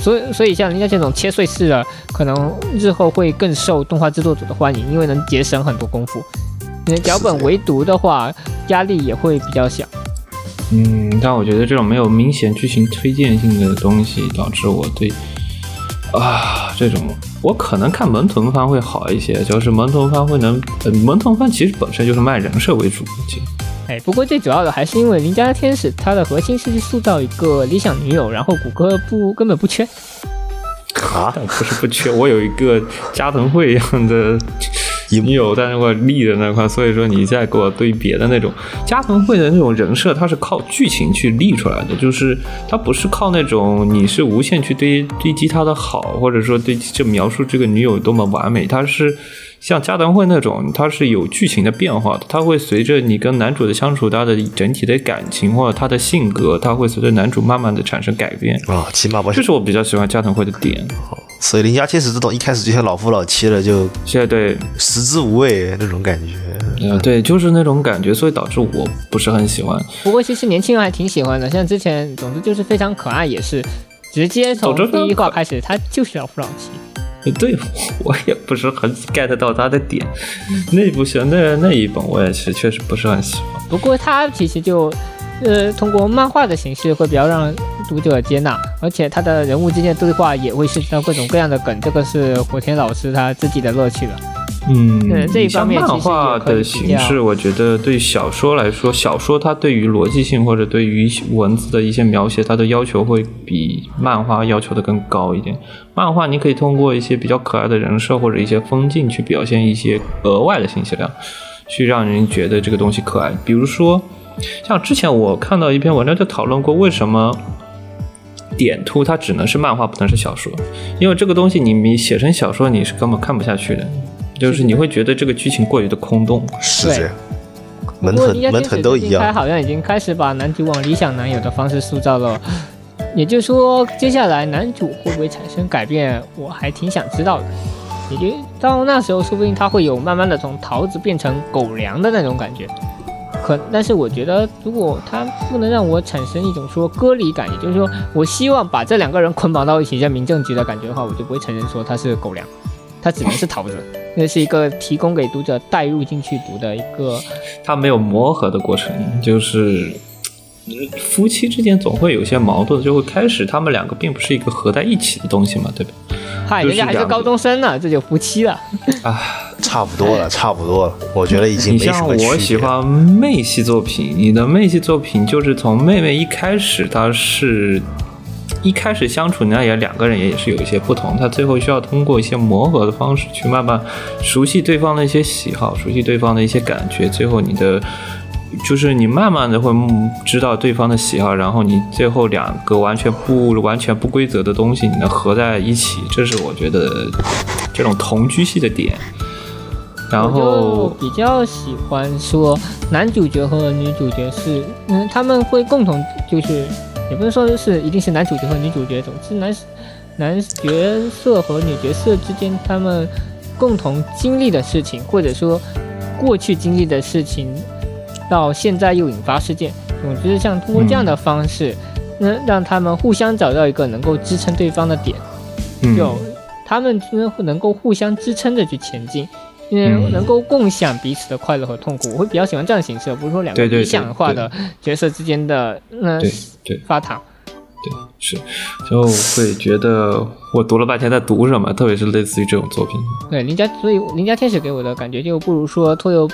所以，所以像人家这种切碎式的，可能日后会更受动画制作组的欢迎，因为能节省很多功夫。你的脚本唯独的话，压力也会比较小。嗯，但我觉得这种没有明显剧情推荐性的东西，导致我对啊这种，我可能看门童番会好一些，就是门童番会能，呃，萌豚番其实本身就是卖人设为主，其实哎，不过最主要的还是因为邻家天使它的核心是去塑造一个理想女友，然后谷歌不根本不缺。啊，<laughs> 不是不缺，我有一个加藤惠一样的女友在那块立的那块，所以说你再给我对别的那种加藤惠的那种人设，它是靠剧情去立出来的，就是它不是靠那种你是无限去堆堆积他的好，或者说对这描述这个女友多么完美，它是。像加藤会那种，它是有剧情的变化的，它会随着你跟男主的相处，他的整体的感情或者他的性格，它会随着男主慢慢的产生改变。啊，起码不这是我比较喜欢加藤会的点。所以邻家天使这种一开始就像老夫老妻了，就现在对，食之无味那种感觉。嗯，对，就是那种感觉，所以导致我不是很喜欢。不过其实年轻人还挺喜欢的，像之前，总之就是非常可爱，也是直接从第一话开始，他就是老夫老妻。对我也不是很 get 到他的点，那部小那那一本我也是确实不是很喜欢。不过他其实就，呃，通过漫画的形式会比较让读者接纳，而且他的人物之间的对话也会涉及到各种各样的梗，这个是火田老师他自己的乐趣了。嗯对，这一方面像漫画的形式，我觉得对小说来说，小说它对于逻辑性或者对于文字的一些描写，它的要求会比漫画要求的更高一点。漫画你可以通过一些比较可爱的人设或者一些风景去表现一些额外的信息量，去让人觉得这个东西可爱。比如说，像之前我看到一篇文章就讨论过，为什么点突它只能是漫画，不能是小说？因为这个东西你你写成小说，你是根本看不下去的，就是你会觉得这个剧情过于的空洞。是这样，门不过人家天豚门豚使最近他都一样。好像已经开始把男主往理想男友的方式塑造了。也就是说，接下来男主会不会产生改变，我还挺想知道的。也就到那时候，说不定他会有慢慢的从桃子变成狗粮的那种感觉。可，但是我觉得，如果他不能让我产生一种说割离感，也就是说，我希望把这两个人捆绑到一起像民政局的感觉的话，我就不会承认说他是狗粮，他只能是桃子。那是一个提供给读者带入进去读的一个它没有磨合的过程，就是呃夫妻之间总会有些矛盾，就会开始他们两个并不是一个合在一起的东西嘛，对吧？嗨，人家还是高中生呢，这就夫妻了。啊，差不多了，差不多了，我觉得已经你像没什么区别。我喜欢妹系作品，你的妹系作品就是从妹妹一开始，她是一开始相处，那也两个人也是有一些不同，他最后需要通过一些磨合的方式去慢慢熟悉对方的一些喜好，熟悉对方的一些感觉，最后你的。就是你慢慢的会知道对方的喜好，然后你最后两个完全不完全不规则的东西，你能合在一起，这是我觉得这种同居系的点。然后比较喜欢说男主角和女主角是，嗯，他们会共同就是，也不能说是一定是男主角和女主角，总之男男角色和女角色之间他们共同经历的事情，或者说过去经历的事情，到现在又引发事件，总之像通过这样的方式，那、让他们互相找到一个能够支撑对方的点。嗯就他们呢能够互相支撑着去前进，因为嗯能够共享彼此的快乐和痛苦。我会比较喜欢这样的形式，而不是说两个理想化的角色之间的那发糖。对，是，就会觉得我读了半天在读什么，特别是类似于这种作品。对邻家，所以邻家天使给我的感觉就不如说拖油。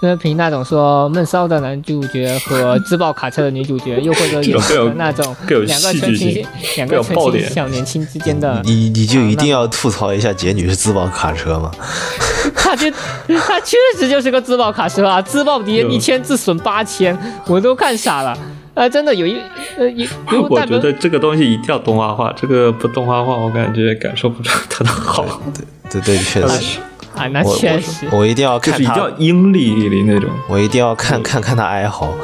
呃，凭那种说闷骚的男主角和 <laughs> 自爆卡车的女主角，又或者有有那种两个戏纯情两个纯情小年轻之间的，你你就一定啊要吐槽一下杰女是自爆卡车吗？<laughs> 他就他确实就是个自爆卡车啊，自爆敌人有一千自损八千，我都看傻了。啊，真的有一呃有有 <laughs> 我觉得这个东西一定要动画化，这个不动画化，我感觉感受不出它的好。对对对，确实，啊，那确实。我一定要看就是一定要他，阴历的那种，我一定要看看看他哀嚎。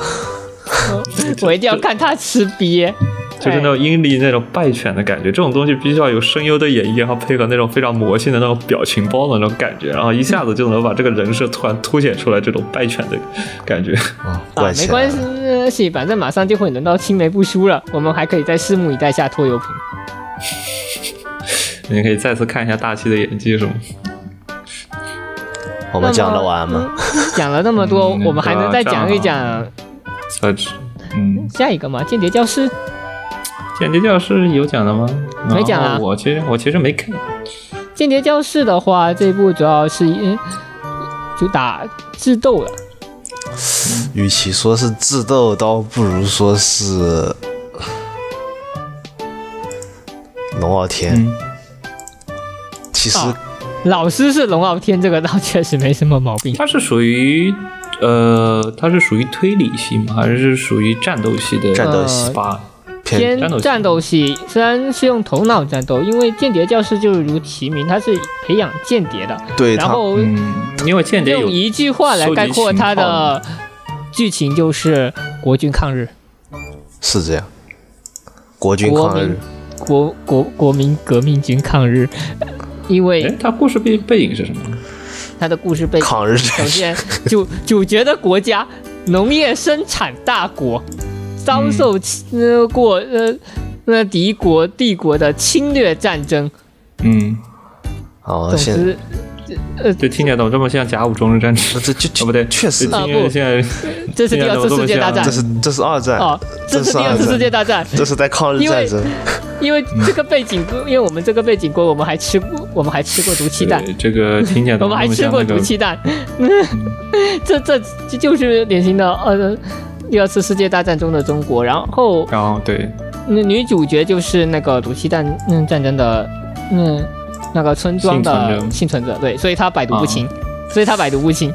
<laughs> 我一定要看他吃瘪，就是那种阴历那种败犬的感觉。这种东西必须要有声优的演绎，然后配合那种非常魔性的那种表情包的那种感觉，然后一下子就能把这个人设突然凸显出来这种败犬的感觉。<laughs> <laughs> 啊，没关。系，反正马上就会轮到青梅不输了，我们还可以再拭目以待下拖油瓶。<laughs> 你可以再次看一下大七的演技，是吗？我们讲得完吗？嗯讲了那么多，嗯我们还能再讲一讲呃，嗯，下一个嘛？间谍教室。间谍教室有讲的吗？没讲啊我其实我其实没看。间谍教室的话，这部主要是嗯就打智斗了。与其说是智斗，倒不如说是龙傲天。嗯，其实啊老师是龙傲天，这个倒确实没什么毛病。他是属于呃，它是属于推理系吗？还是属于战斗系的战斗呃系吧？偏偏战斗系战斗系，虽然是用头脑战斗，因为间谍教室就是如其名，它是培养间谍的。对然后嗯，因为间谍用一句话来概括它的剧情，就是国军抗日，是这样，国军国民抗日。国国国民革命军抗日。因哎为，他故事背背景是什么？他的故事背景，抗日首先主主角的国家农业生产大国，遭受呃过呃那敌国帝国的侵略战争。嗯，哦，现总之，呃，就听起来怎么这么像甲午中日战争？这就哦，不对，确实。就，听啊不现在这是第二次世界大战。这是这是二战，哦，这是第二次世界大战。这是在抗日因为战争。因为这个背景，<laughs> 因为我们这个背景锅，我们还吃过，我们还吃过毒气弹，对这个听起来 <laughs> 我们还吃过毒气弹，<laughs> 这这这就是典型的呃第二次世界大战中的中国。然后然后对，那女主角就是那个毒气弹嗯战争的嗯那个村庄的幸存者幸存者，对，所以她百毒不侵，所以她百毒不侵。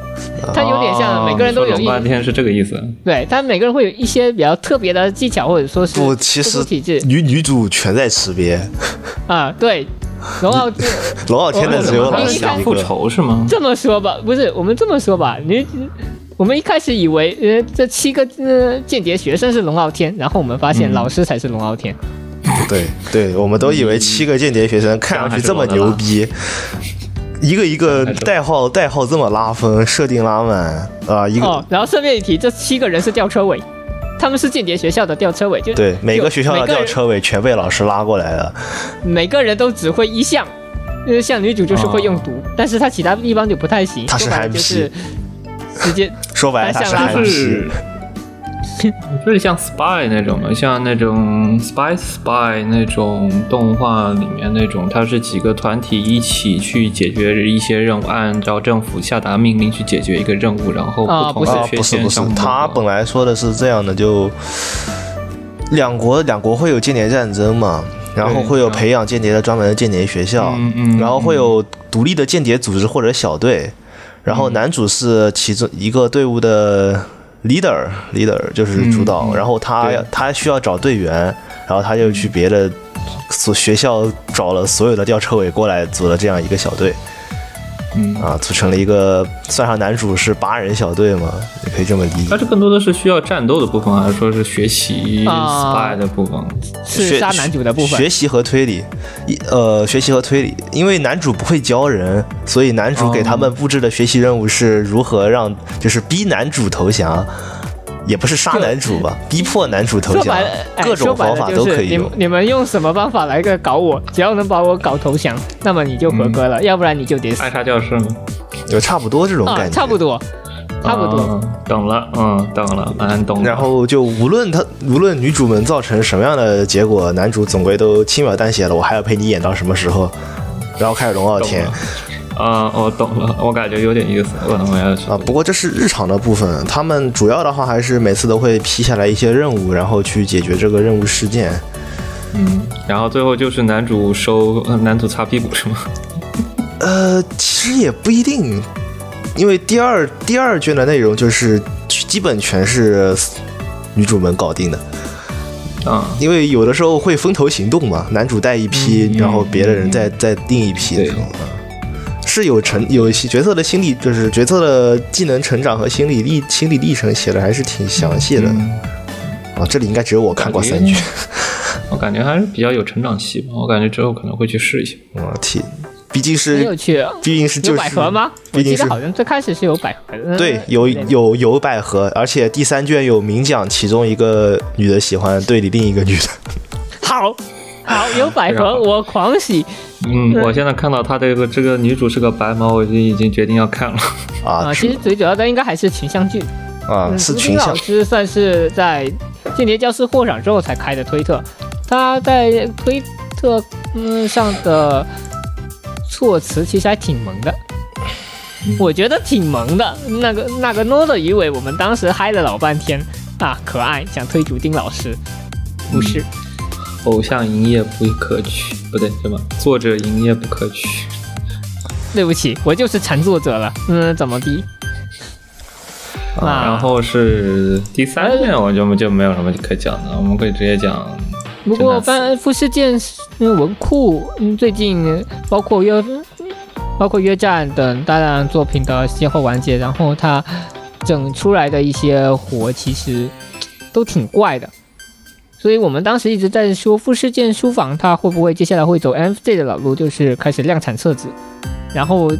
她有点像每个人都有一半天是这个意思。对，但每个人会有一些比较特别的技巧，或者说是不，其实体质女女主全在识别，啊，对。龙傲天 <laughs> 龙傲天的只有我们一复。仇是吗？这么说吧，不是我们这么说吧，你我们一开始以为呃这七个呃间谍学生是龙傲天，然后我们发现嗯老师才是龙傲天。对对，我们都以为七个间谍学生看上去这么牛逼，一个一个代号代号这么拉风，设定拉满啊，一哦个，然后顺便一提，这七个人是吊车尾，他们是间谍学校的吊车尾，就对每个学校的吊车尾全被老师拉过来了。每个人都只会一项，因为像女主就是会用毒，但是她其他地方就不太行。她是说白了憨批就是直接说白了，他是像就是，<laughs> 就是像 spy 那种的，像那种 spy spy 那种动画里面那种，它是几个团体一起去解决一些任务，按照政府下达命令去解决一个任务，然后啊不同的啊，缺不是不是陷相，互他本来说的是这样的，就两国两国会有间谍战争嘛，然后会有培养间谍的专门的间谍学校，嗯嗯然后会有独立的间谍组织或者小队，然后男主是其中一个队伍的 leader leader 就是主导，然后他他需要找队员，然后他就去别的所学校找了所有的吊车尾过来组了这样一个小队。嗯，啊，组成了一个算上男主是八人小队嘛，也可以这么理解它。这更多的是需要战斗的部分，还是说是学习啊 spy 的部分？学是杀男主的部分学。习和推理，一呃，学习和推理，因为男主不会教人，所以男主给他们布置的学习任务是如何让，就是逼男主投降，也不是杀男主吧，逼迫男主投降各种方法都可以用。你们用什么方法来个搞我？只要能把我搞投降，那么你就合格了，要不然你就得死艾莎教室吗？就差不多这种啊，感觉，差不多，差不多。嗯懂了，嗯，懂了，蛮懂了。然后就无论他无论女主们造成什么样的结果，男主总归都轻描淡写了，我还要陪你演到什么时候？然后开始龙傲天啊，我懂了，我感觉有点意思，我我要去啊，不过这是日常的部分，他们主要的话还是每次都会批下来一些任务，然后去解决这个任务事件。嗯，然后最后就是男主收呃男主擦屁股是吗？<laughs> 呃，其实也不一定，因为第二第二卷的内容就是基本全是女主们搞定的。啊，因为有的时候会分头行动嘛，男主带一批，嗯然后别的人再再另一批对这种啊，是有成有一些角色的心理，就是角色的技能成长和心理历心理历程写的还是挺详细的、嗯啊。这里应该只有我看过三卷，<laughs> 我感觉还是比较有成长期吧，我感觉之后可能会去试一下。我天，毕竟很有是趣。毕竟是就有是百合吗？毕竟是好像最开始是有百合的。对，有嗯有有百合，而且第三卷有明讲其中一个女的喜欢队里另一个女的好，好有百合，我狂喜。嗯，我现在看到他这个这个女主是个白毛，我就已经决定要看了。啊，啊！其实最主要的应该还是群像剧。啊是群像老师算是在《间谍教师》获奖之后才开的推特，他在推特嗯上的措辞其实还挺萌的。我觉得挺萌的，那个那个 no 的鱼尾，我们当时嗨了老半天。啊，可爱，想推主丁老师，不是，偶像营业不可取，不对，什么？作者营业不可取。对不起，我就是禅作者了，嗯，怎么的？啊然后是第三卷，我就就没有什么可讲的，我们可以直接讲。不过，翻富士剑嗯文库嗯最近包括约包括约战等大量作品的先后完结，然后他整出来的一些活其实都挺怪的，所以我们当时一直在说富士见书房它会不会接下来会走 MFJ 的老路，就是开始量产册子，然后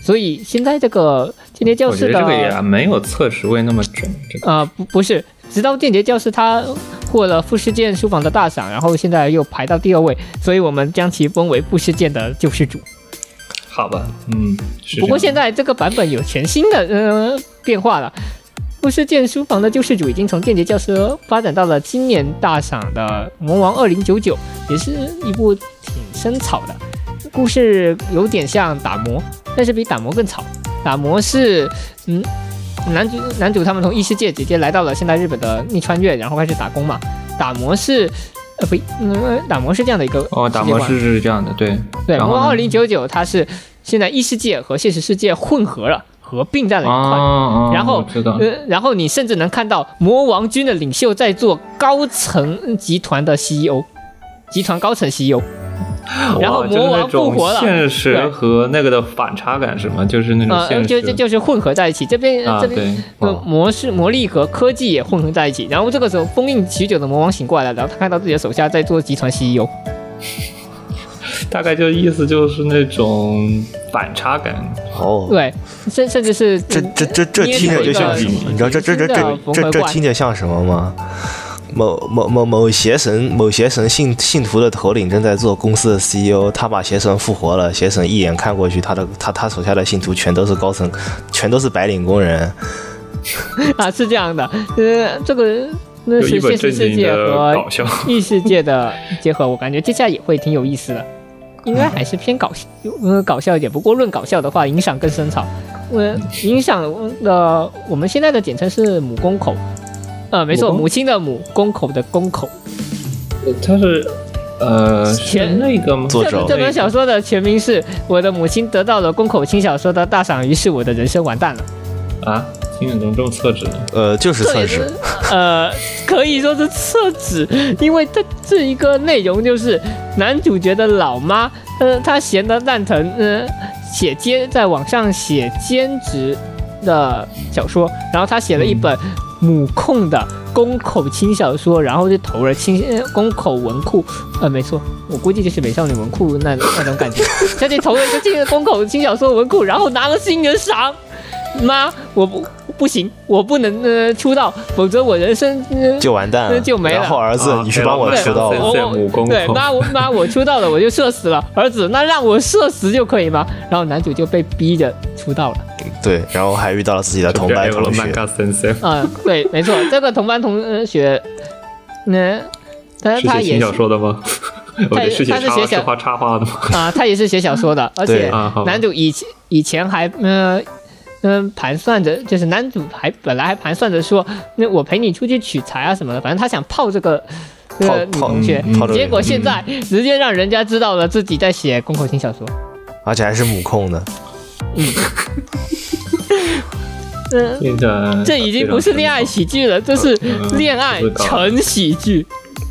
所以现在这个间谍教室的得这个也没有测试位那么准。这个啊、不不是，直到间谍教室他获了富士见书房的大赏，然后现在又排到第二位，所以我们将其封为富士见的救世主。好吧，嗯，是不过现在这个版本有全新的呃变化了，富士剑书房的救世主已经从间谍教师发展到了今年大赏的《魔王二零九九》，也是一部挺深草的。故事有点像打磨，但是比打磨更吵。打磨是，嗯，男主男主他们从异世界直接来到了现代日本的逆穿越，然后开始打工嘛。打磨是，呃不，嗯，打磨是这样的一个哦，打磨是是这样的，对对，魔王然后呢二零九九它是现在异世界和现实世界混合了，合并在了一块。啊，然后呃，然后你甚至能看到魔王军的领袖在做高层集团的 CEO，集团高层 E CEO。然后魔王复活了现实和那个的反差感是吗？就是那种呃，现实，就就就是混合在一起，这边、啊，这边对，呃哦模式魔力和科技也混合在一起。然后这个时候封印许久的魔王醒过来了，然后他看到自己的手下在做集团 CEO，大概就意思就是那种反差感。哦，对，甚甚至是这这这这捏听着就像？你知道这这这这这这听着像什么吗？某某某某邪神某邪神信信徒的头领正在做公司的 CEO，他把邪神复活了。邪神一眼看过去，他的他他手下的信徒全都是高层，全都是白领工人。<laughs> 啊是这样的，呃，这个那是现实世界和，异世界的结合，我感觉接下来也会挺有意思的，应该还是偏搞笑，呃，搞笑一点。不过论搞笑的话，影响更深草。呃，影响的我们现在的简称是母公口，呃，没错，母亲的母，公口的公口。它是呃是前那个吗？作者这这本小说的全名是《我的母亲得到了宫口轻小说的大赏，于是我的人生完蛋了》。啊，听着怎么这么厕纸呢？呃，就是测试这也是，<laughs> 呃，可以说是厕纸，因为这这一个内容就是男主角的老妈，呃，她闲得蛋疼，呃，写兼在网上写兼职的小说，然后她写了一本母控的宫口轻小说，然后就投了轻呃宫口文库，呃，没错，我估计就是美少女文库那那种感觉，她就投了一个这个宫口轻小说文库，然后拿了新人赏。妈，我不不行，我不能呃出道，否则我人生、呃、就完蛋了，就没了然后儿子，啊你去帮我出道吧。对在母宫口对妈我妈我出道了我就社死了，儿子那让我社死就可以吗？然后男主就被逼着出道了。对，然后还遇到了自己的同班同学。啊、对，没错，这个同班同学，呢、他是写轻他也是小说的吗？我他得是写插他是写小是画插画的吗？啊、他也是写小说的，而且男主以前以前还呃嗯盘算着，就是男主还本来还盘算着说，那我陪你出去取材啊什么的，反正他想泡这个这个女同学，结果现在直接让人家知道了自己在写宫口型小说。而且还是母控的。嗯，<laughs> 这已经不是恋爱喜剧了，这是嗯恋爱纯喜剧。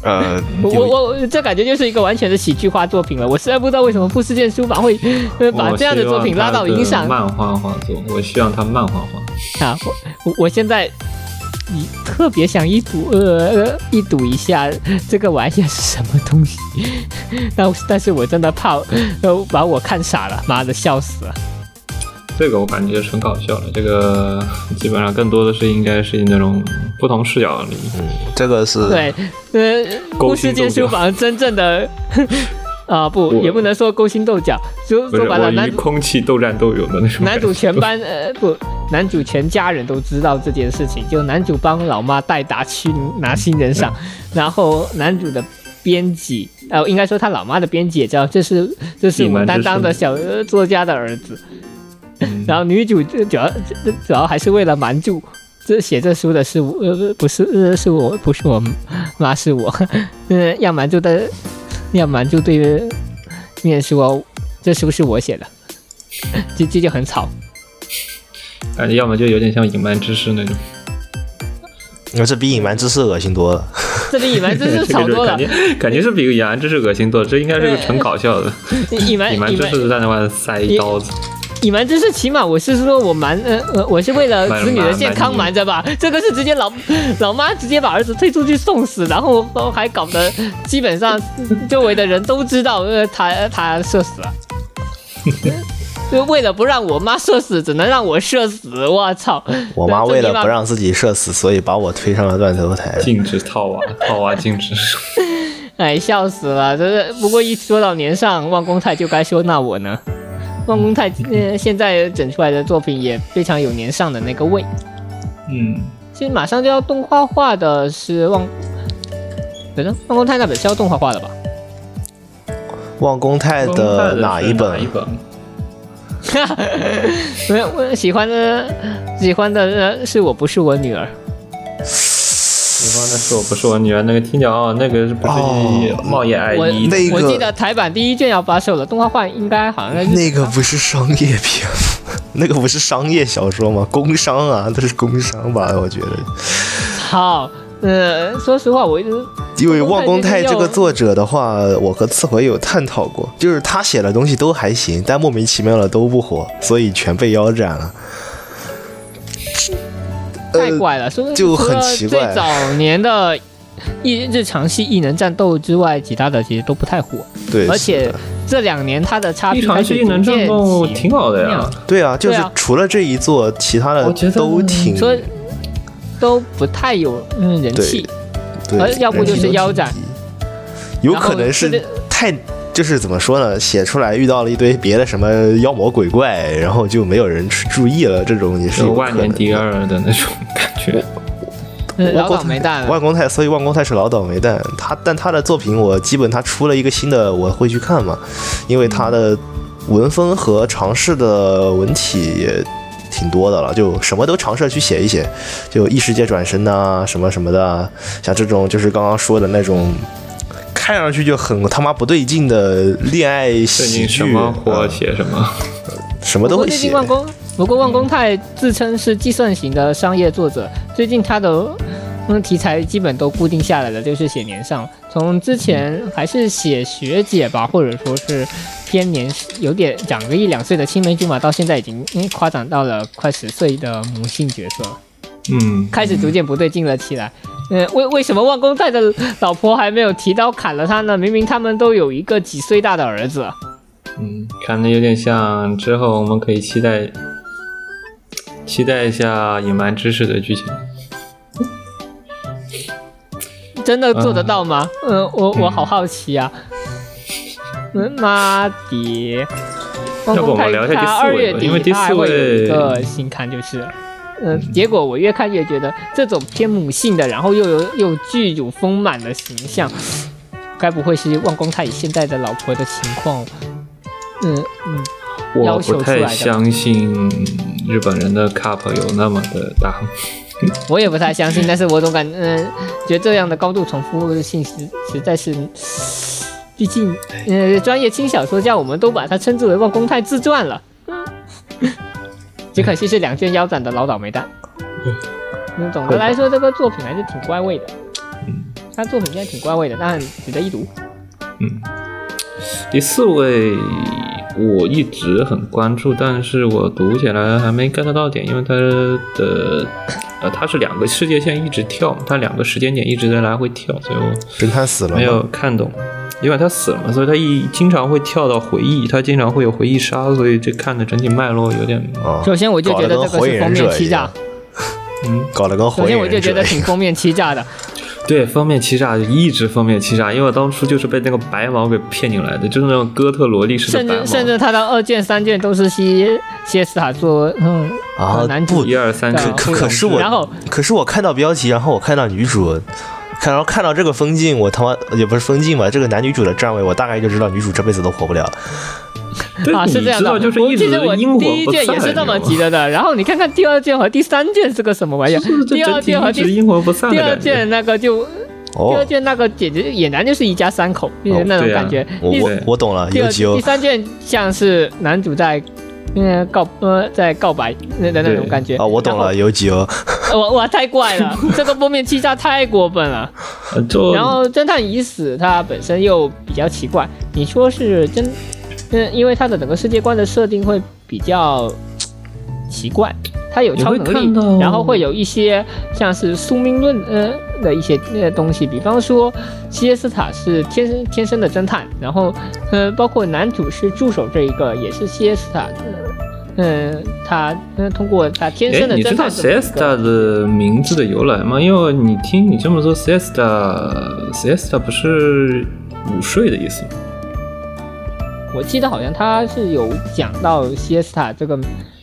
呃，<laughs> 我我我这感觉就是一个完全的喜剧化作品了。我实在不知道为什么富士见书房会 <laughs> 呃把这样的作品拉到影响漫画画作，我希望他漫画化。<laughs> 啊！我我我现在你特别想一睹呃呃一睹一下这个玩意是什么东西，但但是我真的怕呃把我看傻了，妈的笑死了。这个我感觉纯搞笑了，这个 <laughs> 基本上更多的是应该是那种不同视角里，嗯，这个是对，呃，勾富士见心斗角书房真正的 <laughs> 啊不也不能说勾心斗角，说不是说白了男空气斗战斗勇的那种。男主全班呃不，男主全家人都知道这件事情，就男主帮老妈代打去拿新人赏，然后男主的编辑呃应该说他老妈的编辑也知道这是这是我们担当的小呃作家的儿子，嗯然后女主这主要这主要还是为了瞒住。这写这书的是我，呃，不是，呃，是我，不是我妈，是我，嗯，要瞒住的，要瞒住对面说这书是我写的，<laughs> 这这就很吵。感觉要么就有点像隐瞒知识那种，呃这比隐瞒知识恶心多了。这比隐瞒真是这个吵多了感。觉 <laughs> 感觉是比隐瞒知识恶心多了，这应该是个纯搞笑的。<laughs> 隐瞒隐瞒之隐瞒事在那块塞一刀子，隐瞒之事，起码我是说我瞒呃呃，我是为了子女的健康瞒着吧。这个是直接老老妈直接把儿子推出去送死，然后还搞得基本上周围的人都知道呃他他射死了。就为了不让我妈射死，只能让我射死。我操！我妈为了不让自己社死，所以把我推上了断头台。禁止套娃，套娃禁止。哎，笑死了！这是不过一说到年上，望公太就该说那我呢。望公太呃现在整出来的作品也非常有年上的那个味。嗯，其实马上就要动画化的是望，等等，望公太那本是要动画化的吧？望公太的哪一本？一本？<laughs> 没有，我喜欢的喜欢的呃是我不是我女儿。喜欢的是我不是我女儿，那个听讲哦，那个是不是哦茂野爱我一？那个我记得台版第一卷要发售了，动画化应该好像在那个不是商业片，<laughs> 那个不是商业小说吗？工商啊，那是工商吧？我觉得，好。呃，说实话，我一直因为望公太这个作者的话，我和次回有探讨过，就是他写的东西都还行，但莫名其妙的都不火，所以全被腰斩了。太怪了，说呃就很奇怪。最早年的异日常系异能战斗之外，其他的其实都不太火，对，而且这两年它的差一场评开始是异能战斗挺好的呀，对啊，就是除了这一座，其他的都挺说都不太有嗯人气，对，而要不就是腰斩。有可能是太就是怎么说呢？写出来遇到了一堆别的什么妖魔鬼怪，然后就没有人去注意了，这种也是万年第。二的那种感觉。嗯老万公倒霉蛋。万公太，所以万公太是老倒霉蛋。他但他的作品，我基本他出了一个新的，我会去看嘛，因为他的文风和尝试的文体也挺多的了，就什么都尝试去写一写，就异世界转身呐、什么什么的啊，像这种就是刚刚说的那种。看上去就很他妈不对劲的恋爱最喜近什，么火呃写什么？什么都会写不过最近。万公，不过万公太自称是计算型的商业作者，最近他的嗯题材基本都固定下来了，就是写年上。从之前还是写学姐吧，或者说是偏年有点长个一两岁的青梅竹马，到现在已经嗯夸张到了快十岁的母性角色了。嗯，开始逐渐不对劲了起来。嗯，为为什么万公太的老婆还没有提刀砍了他呢？明明他们都有一个几岁大的儿子。嗯，看的有点像，之后我们可以期待期待一下隐瞒知识的剧情。真的做得到吗？嗯，我我好好奇啊。嗯，妈的！要不我们聊一下第四他二月位吧因为底他还第四会有一位个新刊，就是。嗯，结果我越看越觉得这种偏母性的，然后又有又具有丰满的形象，该不会是万公太以现在的老婆的情况？嗯嗯，我不太相信日本人的 cup 有那么的大。<laughs> 我也不太相信，但是我总感嗯、觉得这样的高度重复性实实在是，毕竟呃专业轻小说家我们都把它称之为万公太自传了，嗯，<laughs> 只可惜是两卷腰斩的老倒霉蛋。嗯，总的来说这个作品还是挺怪味的，嗯他作品现在挺怪味的，但值得一读。嗯，第四位我一直很关注，但是我读起来还没 get 到点，因为它的呃它是两个世界线一直跳，它两个时间点一直在来回跳，所以我没有？看懂。因为他死了嘛，所以他一经常会跳到回忆，他经常会有回忆杀，所以这看的整体脉络有点啊，首先我就觉得这个是封面欺诈，嗯，搞得跟火首先我。就觉得挺封面欺诈的。<laughs> 对，封面欺诈，一直封面欺诈，因为我当初就是被那个白毛给骗进来的，就是那种哥特萝莉式的甚白毛，至甚至他的二卷、三卷都是西西斯塔做嗯啊呃男主一二三可可是我然后可是我看到标题，然后我看到女主，看然后看到这个封镜，我他妈也不是封镜吧，这个男女主的站位，我大概就知道女主这辈子都活不了。对啊，是这样的。你知道就是一直我第一不卷也是这么散你知道吗记得的，然后你看看第二卷和第三卷是个什么玩意儿？第二整体卷和第二感觉。卷那个就哦第二，卷那个简直俨然就是一家三口，就是那种感觉。第我我我懂了，第二第三卷像是男主在。嗯，告呃，在告白那的那种感觉啊，我懂了，有几哦，我。我哇，太怪了，<laughs> 这个封面欺诈太过分了。然后侦探已死，它本身又比较奇怪。你说是真，嗯，因为它的整个世界观的设定会比较奇怪，他有超能力，然后会有一些像是宿命论呃的一些那些东西，比方说西耶斯塔是天生天生的侦探，然后呃包括男主是助手这一个也是西耶斯塔。嗯、呃，他嗯通过他天哎生，的你知道 Siesta 的名字的由来吗？因为你听你这么说，Siesta，Siesta 不是午睡的意思吗？我记得好像他是有讲到 Siesta 这个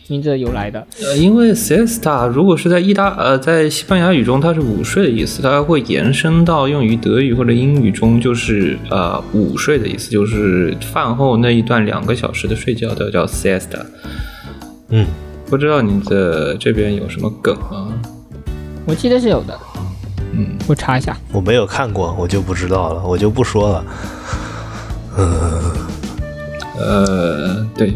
名字的由来的。呃，因为 siesta 如果是在意大呃在西班牙语中，它是午睡的意思，它会延伸到用于德语或者英语中，就是呃午睡的意思，就是饭后那一段两个小时的睡觉的叫 siesta。嗯，不知道你的这边有什么梗啊？我记得是有的，嗯，我查一下。我没有看过，我就不知道了，我就不说了。呃，对，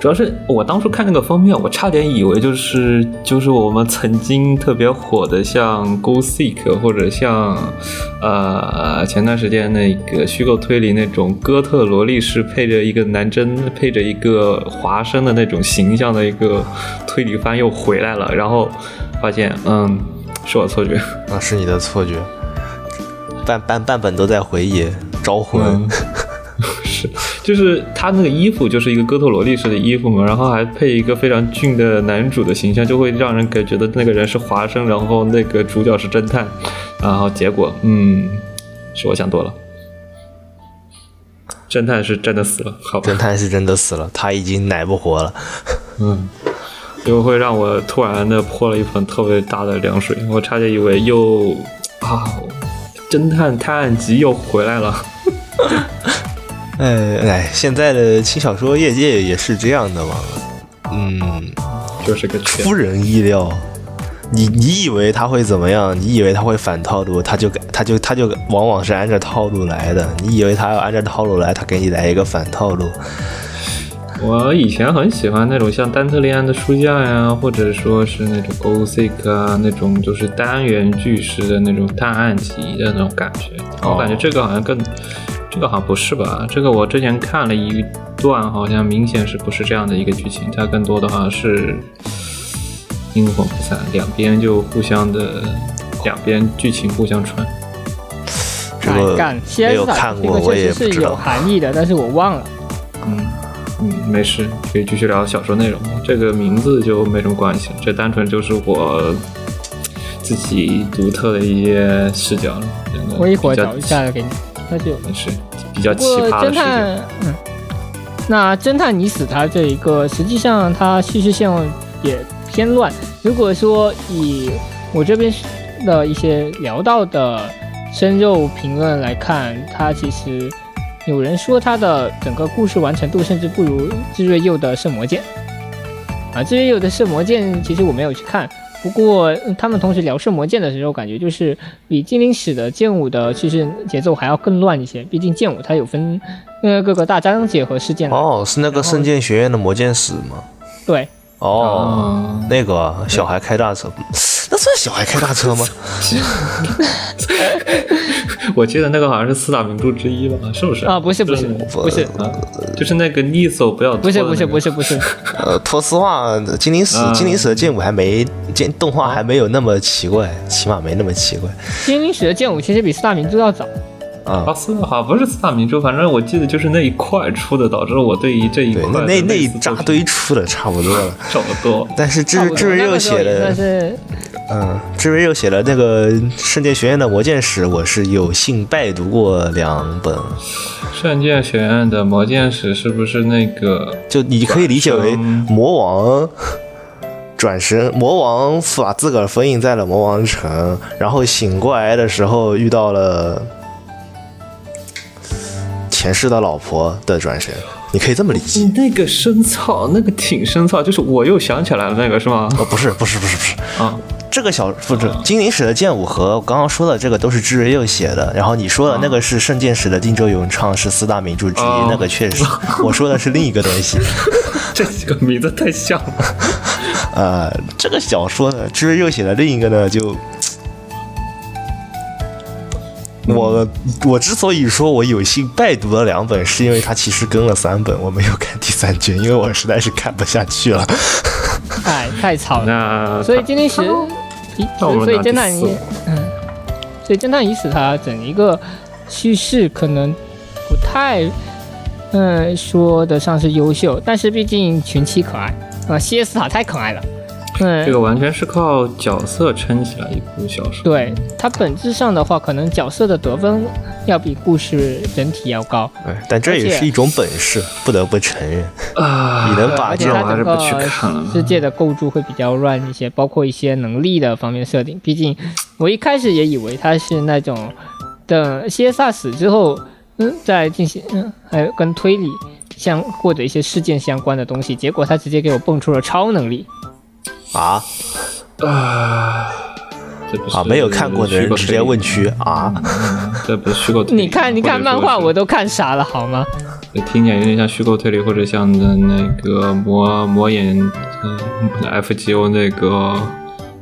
主要是我当初看那个封面，我差点以为就是就是我们曾经特别火的像 Go Seek 或者像呃前段时间那个虚构推理那种哥特萝莉式配着一个男真配着一个华生的那种形象的一个推理番又回来了，然后发现嗯是我错觉，啊，是你的错觉，半半半本都在回忆招魂。嗯，<laughs> 是，就是他那个衣服就是一个哥特萝莉式的衣服嘛，然后还配一个非常俊的男主的形象，就会让人感觉到那个人是华生，然后那个主角是侦探，然后结果，嗯，是我想多了，侦探是真的死了，好吧侦，探是真的死了，他已经奶不活了。嗯，就会让我突然的泼了一盆特别大的凉水，我差点以为又啊，侦探探案集又回来了。哎 <laughs> 哎，现在的轻小说业界也是这样的嘛，嗯，就是个缺出人意料。你你以为他会怎么样？你以为他会反套路，他就他就他就往往是按照套路来的。你以为他要按照套路来，他给你来一个反套路。我以前很喜欢那种像丹特利安的书架呀，或者说是那种 g o s i c 啊，那种就是单元剧式的那种探案集的那种感觉。哦我感觉这个好像更，这个好像不是吧？这个我之前看了一段，好像明显是不是这样的一个剧情，它更多的好像是阴魂不散，两边就互相的，两边剧情互相传。这个有看过，确实是有。含义的，但是我忘了。嗯嗯，没事，可以继续聊小说内容。这个名字就没什么关系，这单纯就是我自己独特的一些视角我一会儿找一下给你，那就。没事，比较奇葩的视角。侦探，嗯，那侦探你死他这一个，实际上他叙事线也偏乱。如果说以我这边的一些聊到的生肉评论来看，他其实有人说他的整个故事完成度甚至不如智瑞佑的《圣魔剑》啊，智瑞佑的《圣魔剑》其实我没有去看。不过，嗯他们同时聊《圣魔剑》的时候，感觉就是比《精灵使》的剑舞的其实节奏还要更乱一些。毕竟剑舞它有分呃各个大章节和事件。哦，是那个圣剑学院的魔剑使吗？对，哦，哦那个啊小孩开大车，那算小孩开大车吗？<laughs> 我记得那个好像是四大名著之一吧？是不是？啊，不是不是不是啊，就是那个利索不要不是不是不是，不是，呃，托斯画精灵史，嗯精灵使的剑舞还没剑动画还没有那么奇怪，起码没那么奇怪精灵使的剑舞其实比四大名著要早。啊好像不是四大名著，反正我记得就是那一块出的，导致我对于这一对，块的那那那一扎堆出的差不多了。<laughs> 差不多。但是智差不多智瑞佑那个写的但，是嗯，这边又写了那个圣剑学院的魔剑史，我是有幸拜读过两本。圣剑学院的魔剑史是不是那个？就你可以理解为魔王转身，魔王把自个儿封印在了魔王城，然后醒过来的时候遇到了前世的老婆的转身，你可以这么理解。那个深草，那个挺深草，就是我又想起来了，那个是吗？哦，不是，不是，不是，不是，啊，这个小不是精灵史的剑舞和我刚刚说的这个都是智瑞佑写的，然后你说的那个是圣剑史的定州咏唱是四大名著之一，哦那个确实，我说的是另一个东西。<laughs> 这几个名字太像了。<laughs> 呃，这个小说呢，智瑞佑写的另一个呢，就我我之所以说我有幸拜读了两本，是因为它其实更了三本，我没有看第三卷，因为我实在是看不下去了。<laughs> 哎太吵了。所以精灵史，一那我们所以侦探已，嗯，所以侦探已死，它整一个叙事可能不太，嗯，说得上是优秀，但是毕竟群妻可爱啊，西耶斯塔太可爱了，嗯，这个完全是靠角色撑起来一部小说。对它本质上的话，可能角色的得分要比故事整体要高，对但这也是一种本事，不得不承认。啊你能把而且这样它整个我还是不去看了世界的构筑会比较乱一些，包括一些能力的方面设定。毕竟我一开始也以为它是那种等谢萨死之后，嗯，再进行嗯，还有跟推理相或者一些事件相关的东西，结果他直接给我蹦出了超能力。啊啊，这不是啊！没有看过的人直接问区啊！嗯 <laughs> 这不是虚构推理。你看，你看漫画，我都都看傻了好吗？听起来有点像虚构推理，或者像的那个魔魔眼，嗯，FGO 那个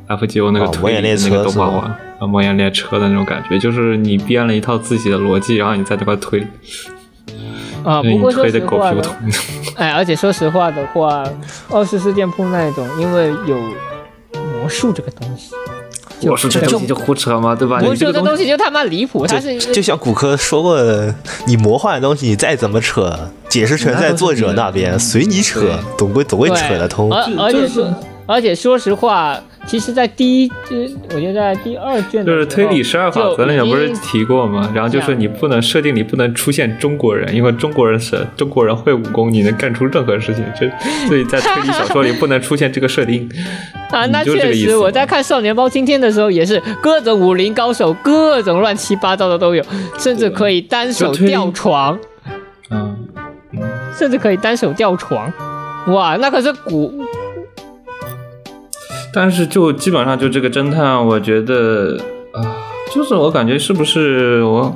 FGO 那个哦推魔眼列车理的那个动画啊，魔眼列车的那种感觉，就是你编了一套自己的逻辑，然后你在这块推理，啊，不你过说推的狗实话。哎，而且说实话的话，二十四店铺那一种，因为有魔术这个东西，就我说这这东西就胡扯嘛，对吧？魔术这东东西就他妈离谱，它是就就像骨科说过的，你魔幻的东西你再怎么扯，解释权在作者那边，随你扯，总归总会扯得通。而而且是说，而且说实话，其实，在第一，就是我觉得在第二卷的就是推理十二法则那就已经种不是提过吗？然后就是你不能设定你不能出现中国人，因为中国人是中国人会武功，你能干出任何事情。这所以在推理小说里不能出现这个设定。<laughs> 啊，那确实，我在看《少年包青天》的时候，也是各种武林高手，各种乱七八糟的都有，甚至可以单手吊床，嗯，甚至可以单手吊床，哇，那可是古但是就基本上就这个侦探，我觉得啊，就是我感觉是不是我，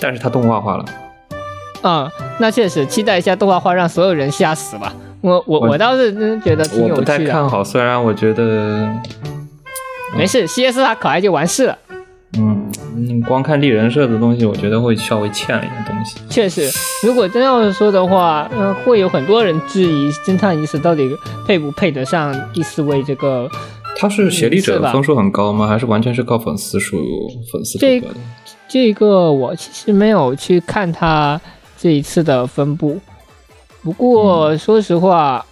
但是他动画化了。啊、那确实期待一下动画化，让所有人吓死吧。我我我我倒是真觉得挺有趣的我不太。看好，虽然我觉得，没事，CS 他可爱就完事了。嗯，嗯光看立人设的东西，我觉得会稍微欠了一点东西。确实，如果真要是说的话，嗯、会有很多人质疑侦探已死到底配不配得上第四位这个他是协力者分数很高吗？还是完全是靠粉丝数、粉丝这个？这个我其实没有去看他这一次的分布，不嗯过说实话，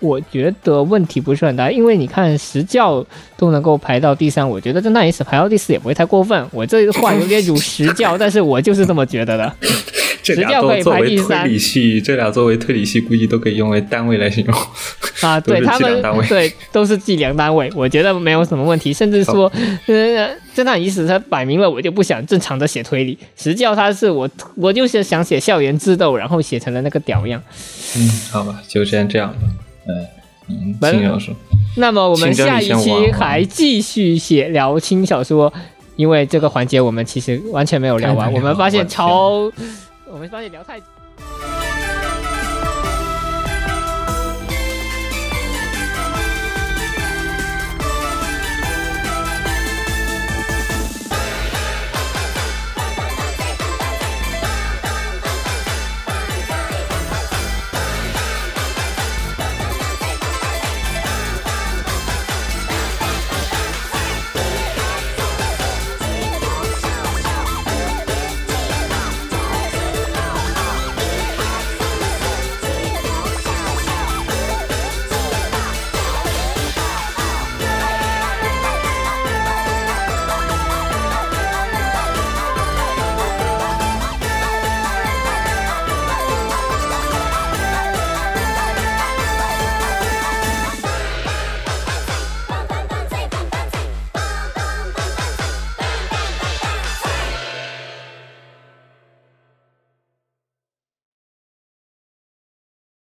我觉得问题不是很大，因为你看实教都能够排到第三，我觉得侦探已死排到第四也不会太过分。我这话有点辱实教，<laughs> 但是我就是这么觉得的。这俩实教可以都作为排第三推理系，这俩作为推理系，估计都可以用为单位来形容。啊，<laughs> 对他们对都是计量单位，我觉得没有什么问题。甚至说，<laughs> 呃，侦探已死，他摆明了我就不想正常的写推理，实教他是我我就是想写校园智斗，然后写成了那个屌样。嗯，好吧，就先这样吧。哎，嗯，本轻小说，那么我们下一期还继续写聊轻小说，因为这个环节我们其实完全没有聊完，我们发现超，我们发现聊太。